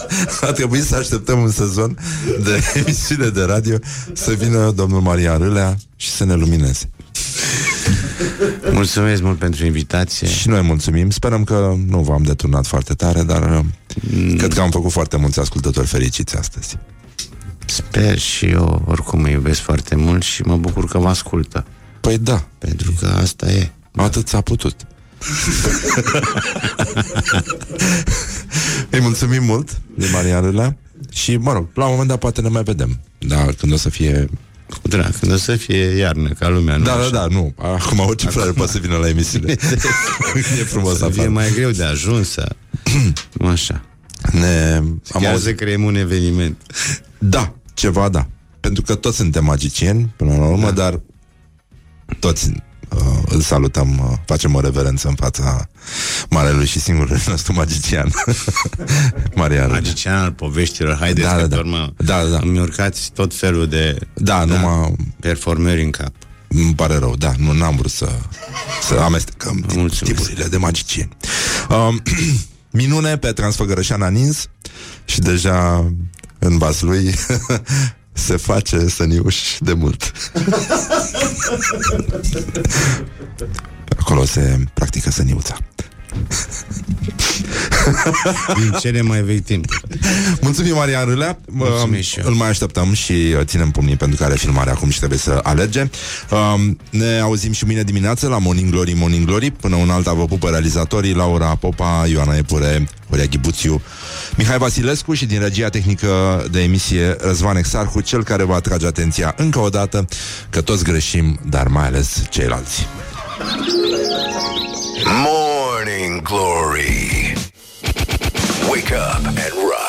S2: (laughs) A trebuit să așteptăm un sezon de emisiune de radio să vină domnul Marian Râlea și să ne lumineze.
S8: Mulțumesc mult pentru invitație.
S2: Și noi mulțumim. Sperăm că nu v-am deturnat foarte tare, dar mm. cred că am făcut foarte mulți ascultători fericiți astăzi.
S8: Sper și eu oricum mă iubesc foarte mult și mă bucur că vă ascultă.
S2: Păi da,
S8: Pentru că asta e.
S2: atât s-a putut. (laughs) Îi mulțumim mult de Marian Râlea și, mă rog, la un moment dat poate ne mai vedem. Da, când o să fie...
S8: Cu drag, când o să fie iarnă, ca lumea, nu
S2: Da, da,
S8: așa?
S2: da, nu. Acum orice frate poate să vină la emisiune. (laughs) e frumos
S8: Să fie
S2: afară.
S8: mai greu de ajuns să... (clears throat) Nu așa.
S2: Ne... Am
S8: Chiar
S2: auzit...
S8: să creăm un eveniment.
S2: Da, ceva da. Pentru că toți suntem magicieni, până la urmă, da. dar toți uh, îl salutăm, uh, facem o reverență în fața marelui și singurului (laughs) nostru magician. (laughs) Maria Râlea.
S8: Magician al poveștilor, haideți
S2: Da,
S8: că
S2: da,
S8: pe
S2: da.
S8: urmă
S2: Da, da, da.
S8: îmi urcați tot felul de
S2: Da, numai
S8: performări în cap.
S2: îmi pare rău, da, nu n-am vrut să, să amestecăm
S8: Mulțumesc.
S2: tipurile de magicieni. Um, (clears throat) minune pe Transfăgărășana Nins și deja în vas lui (laughs) se face săniuș de mult. (laughs) Acolo se practică săniuța.
S8: Din cele mai vechi timp.
S2: Mulțumim, Marian Râlea.
S8: Mulțumesc și eu.
S2: Îl mai așteptăm și uh, ținem pumnii pentru că are filmare acum și trebuie să alerge. Um, ne auzim și mâine dimineață la Morning Glory, Morning Glory. Până un alta vă pupă realizatorii Laura Popa, Ioana Epure, Horia Ghibuțiu, Mihai Vasilescu și din regia tehnică de emisie Răzvan Exarhu, cel care va atrage atenția încă o dată că toți greșim, dar mai ales ceilalți.
S5: Morning glory. Wake up and rock.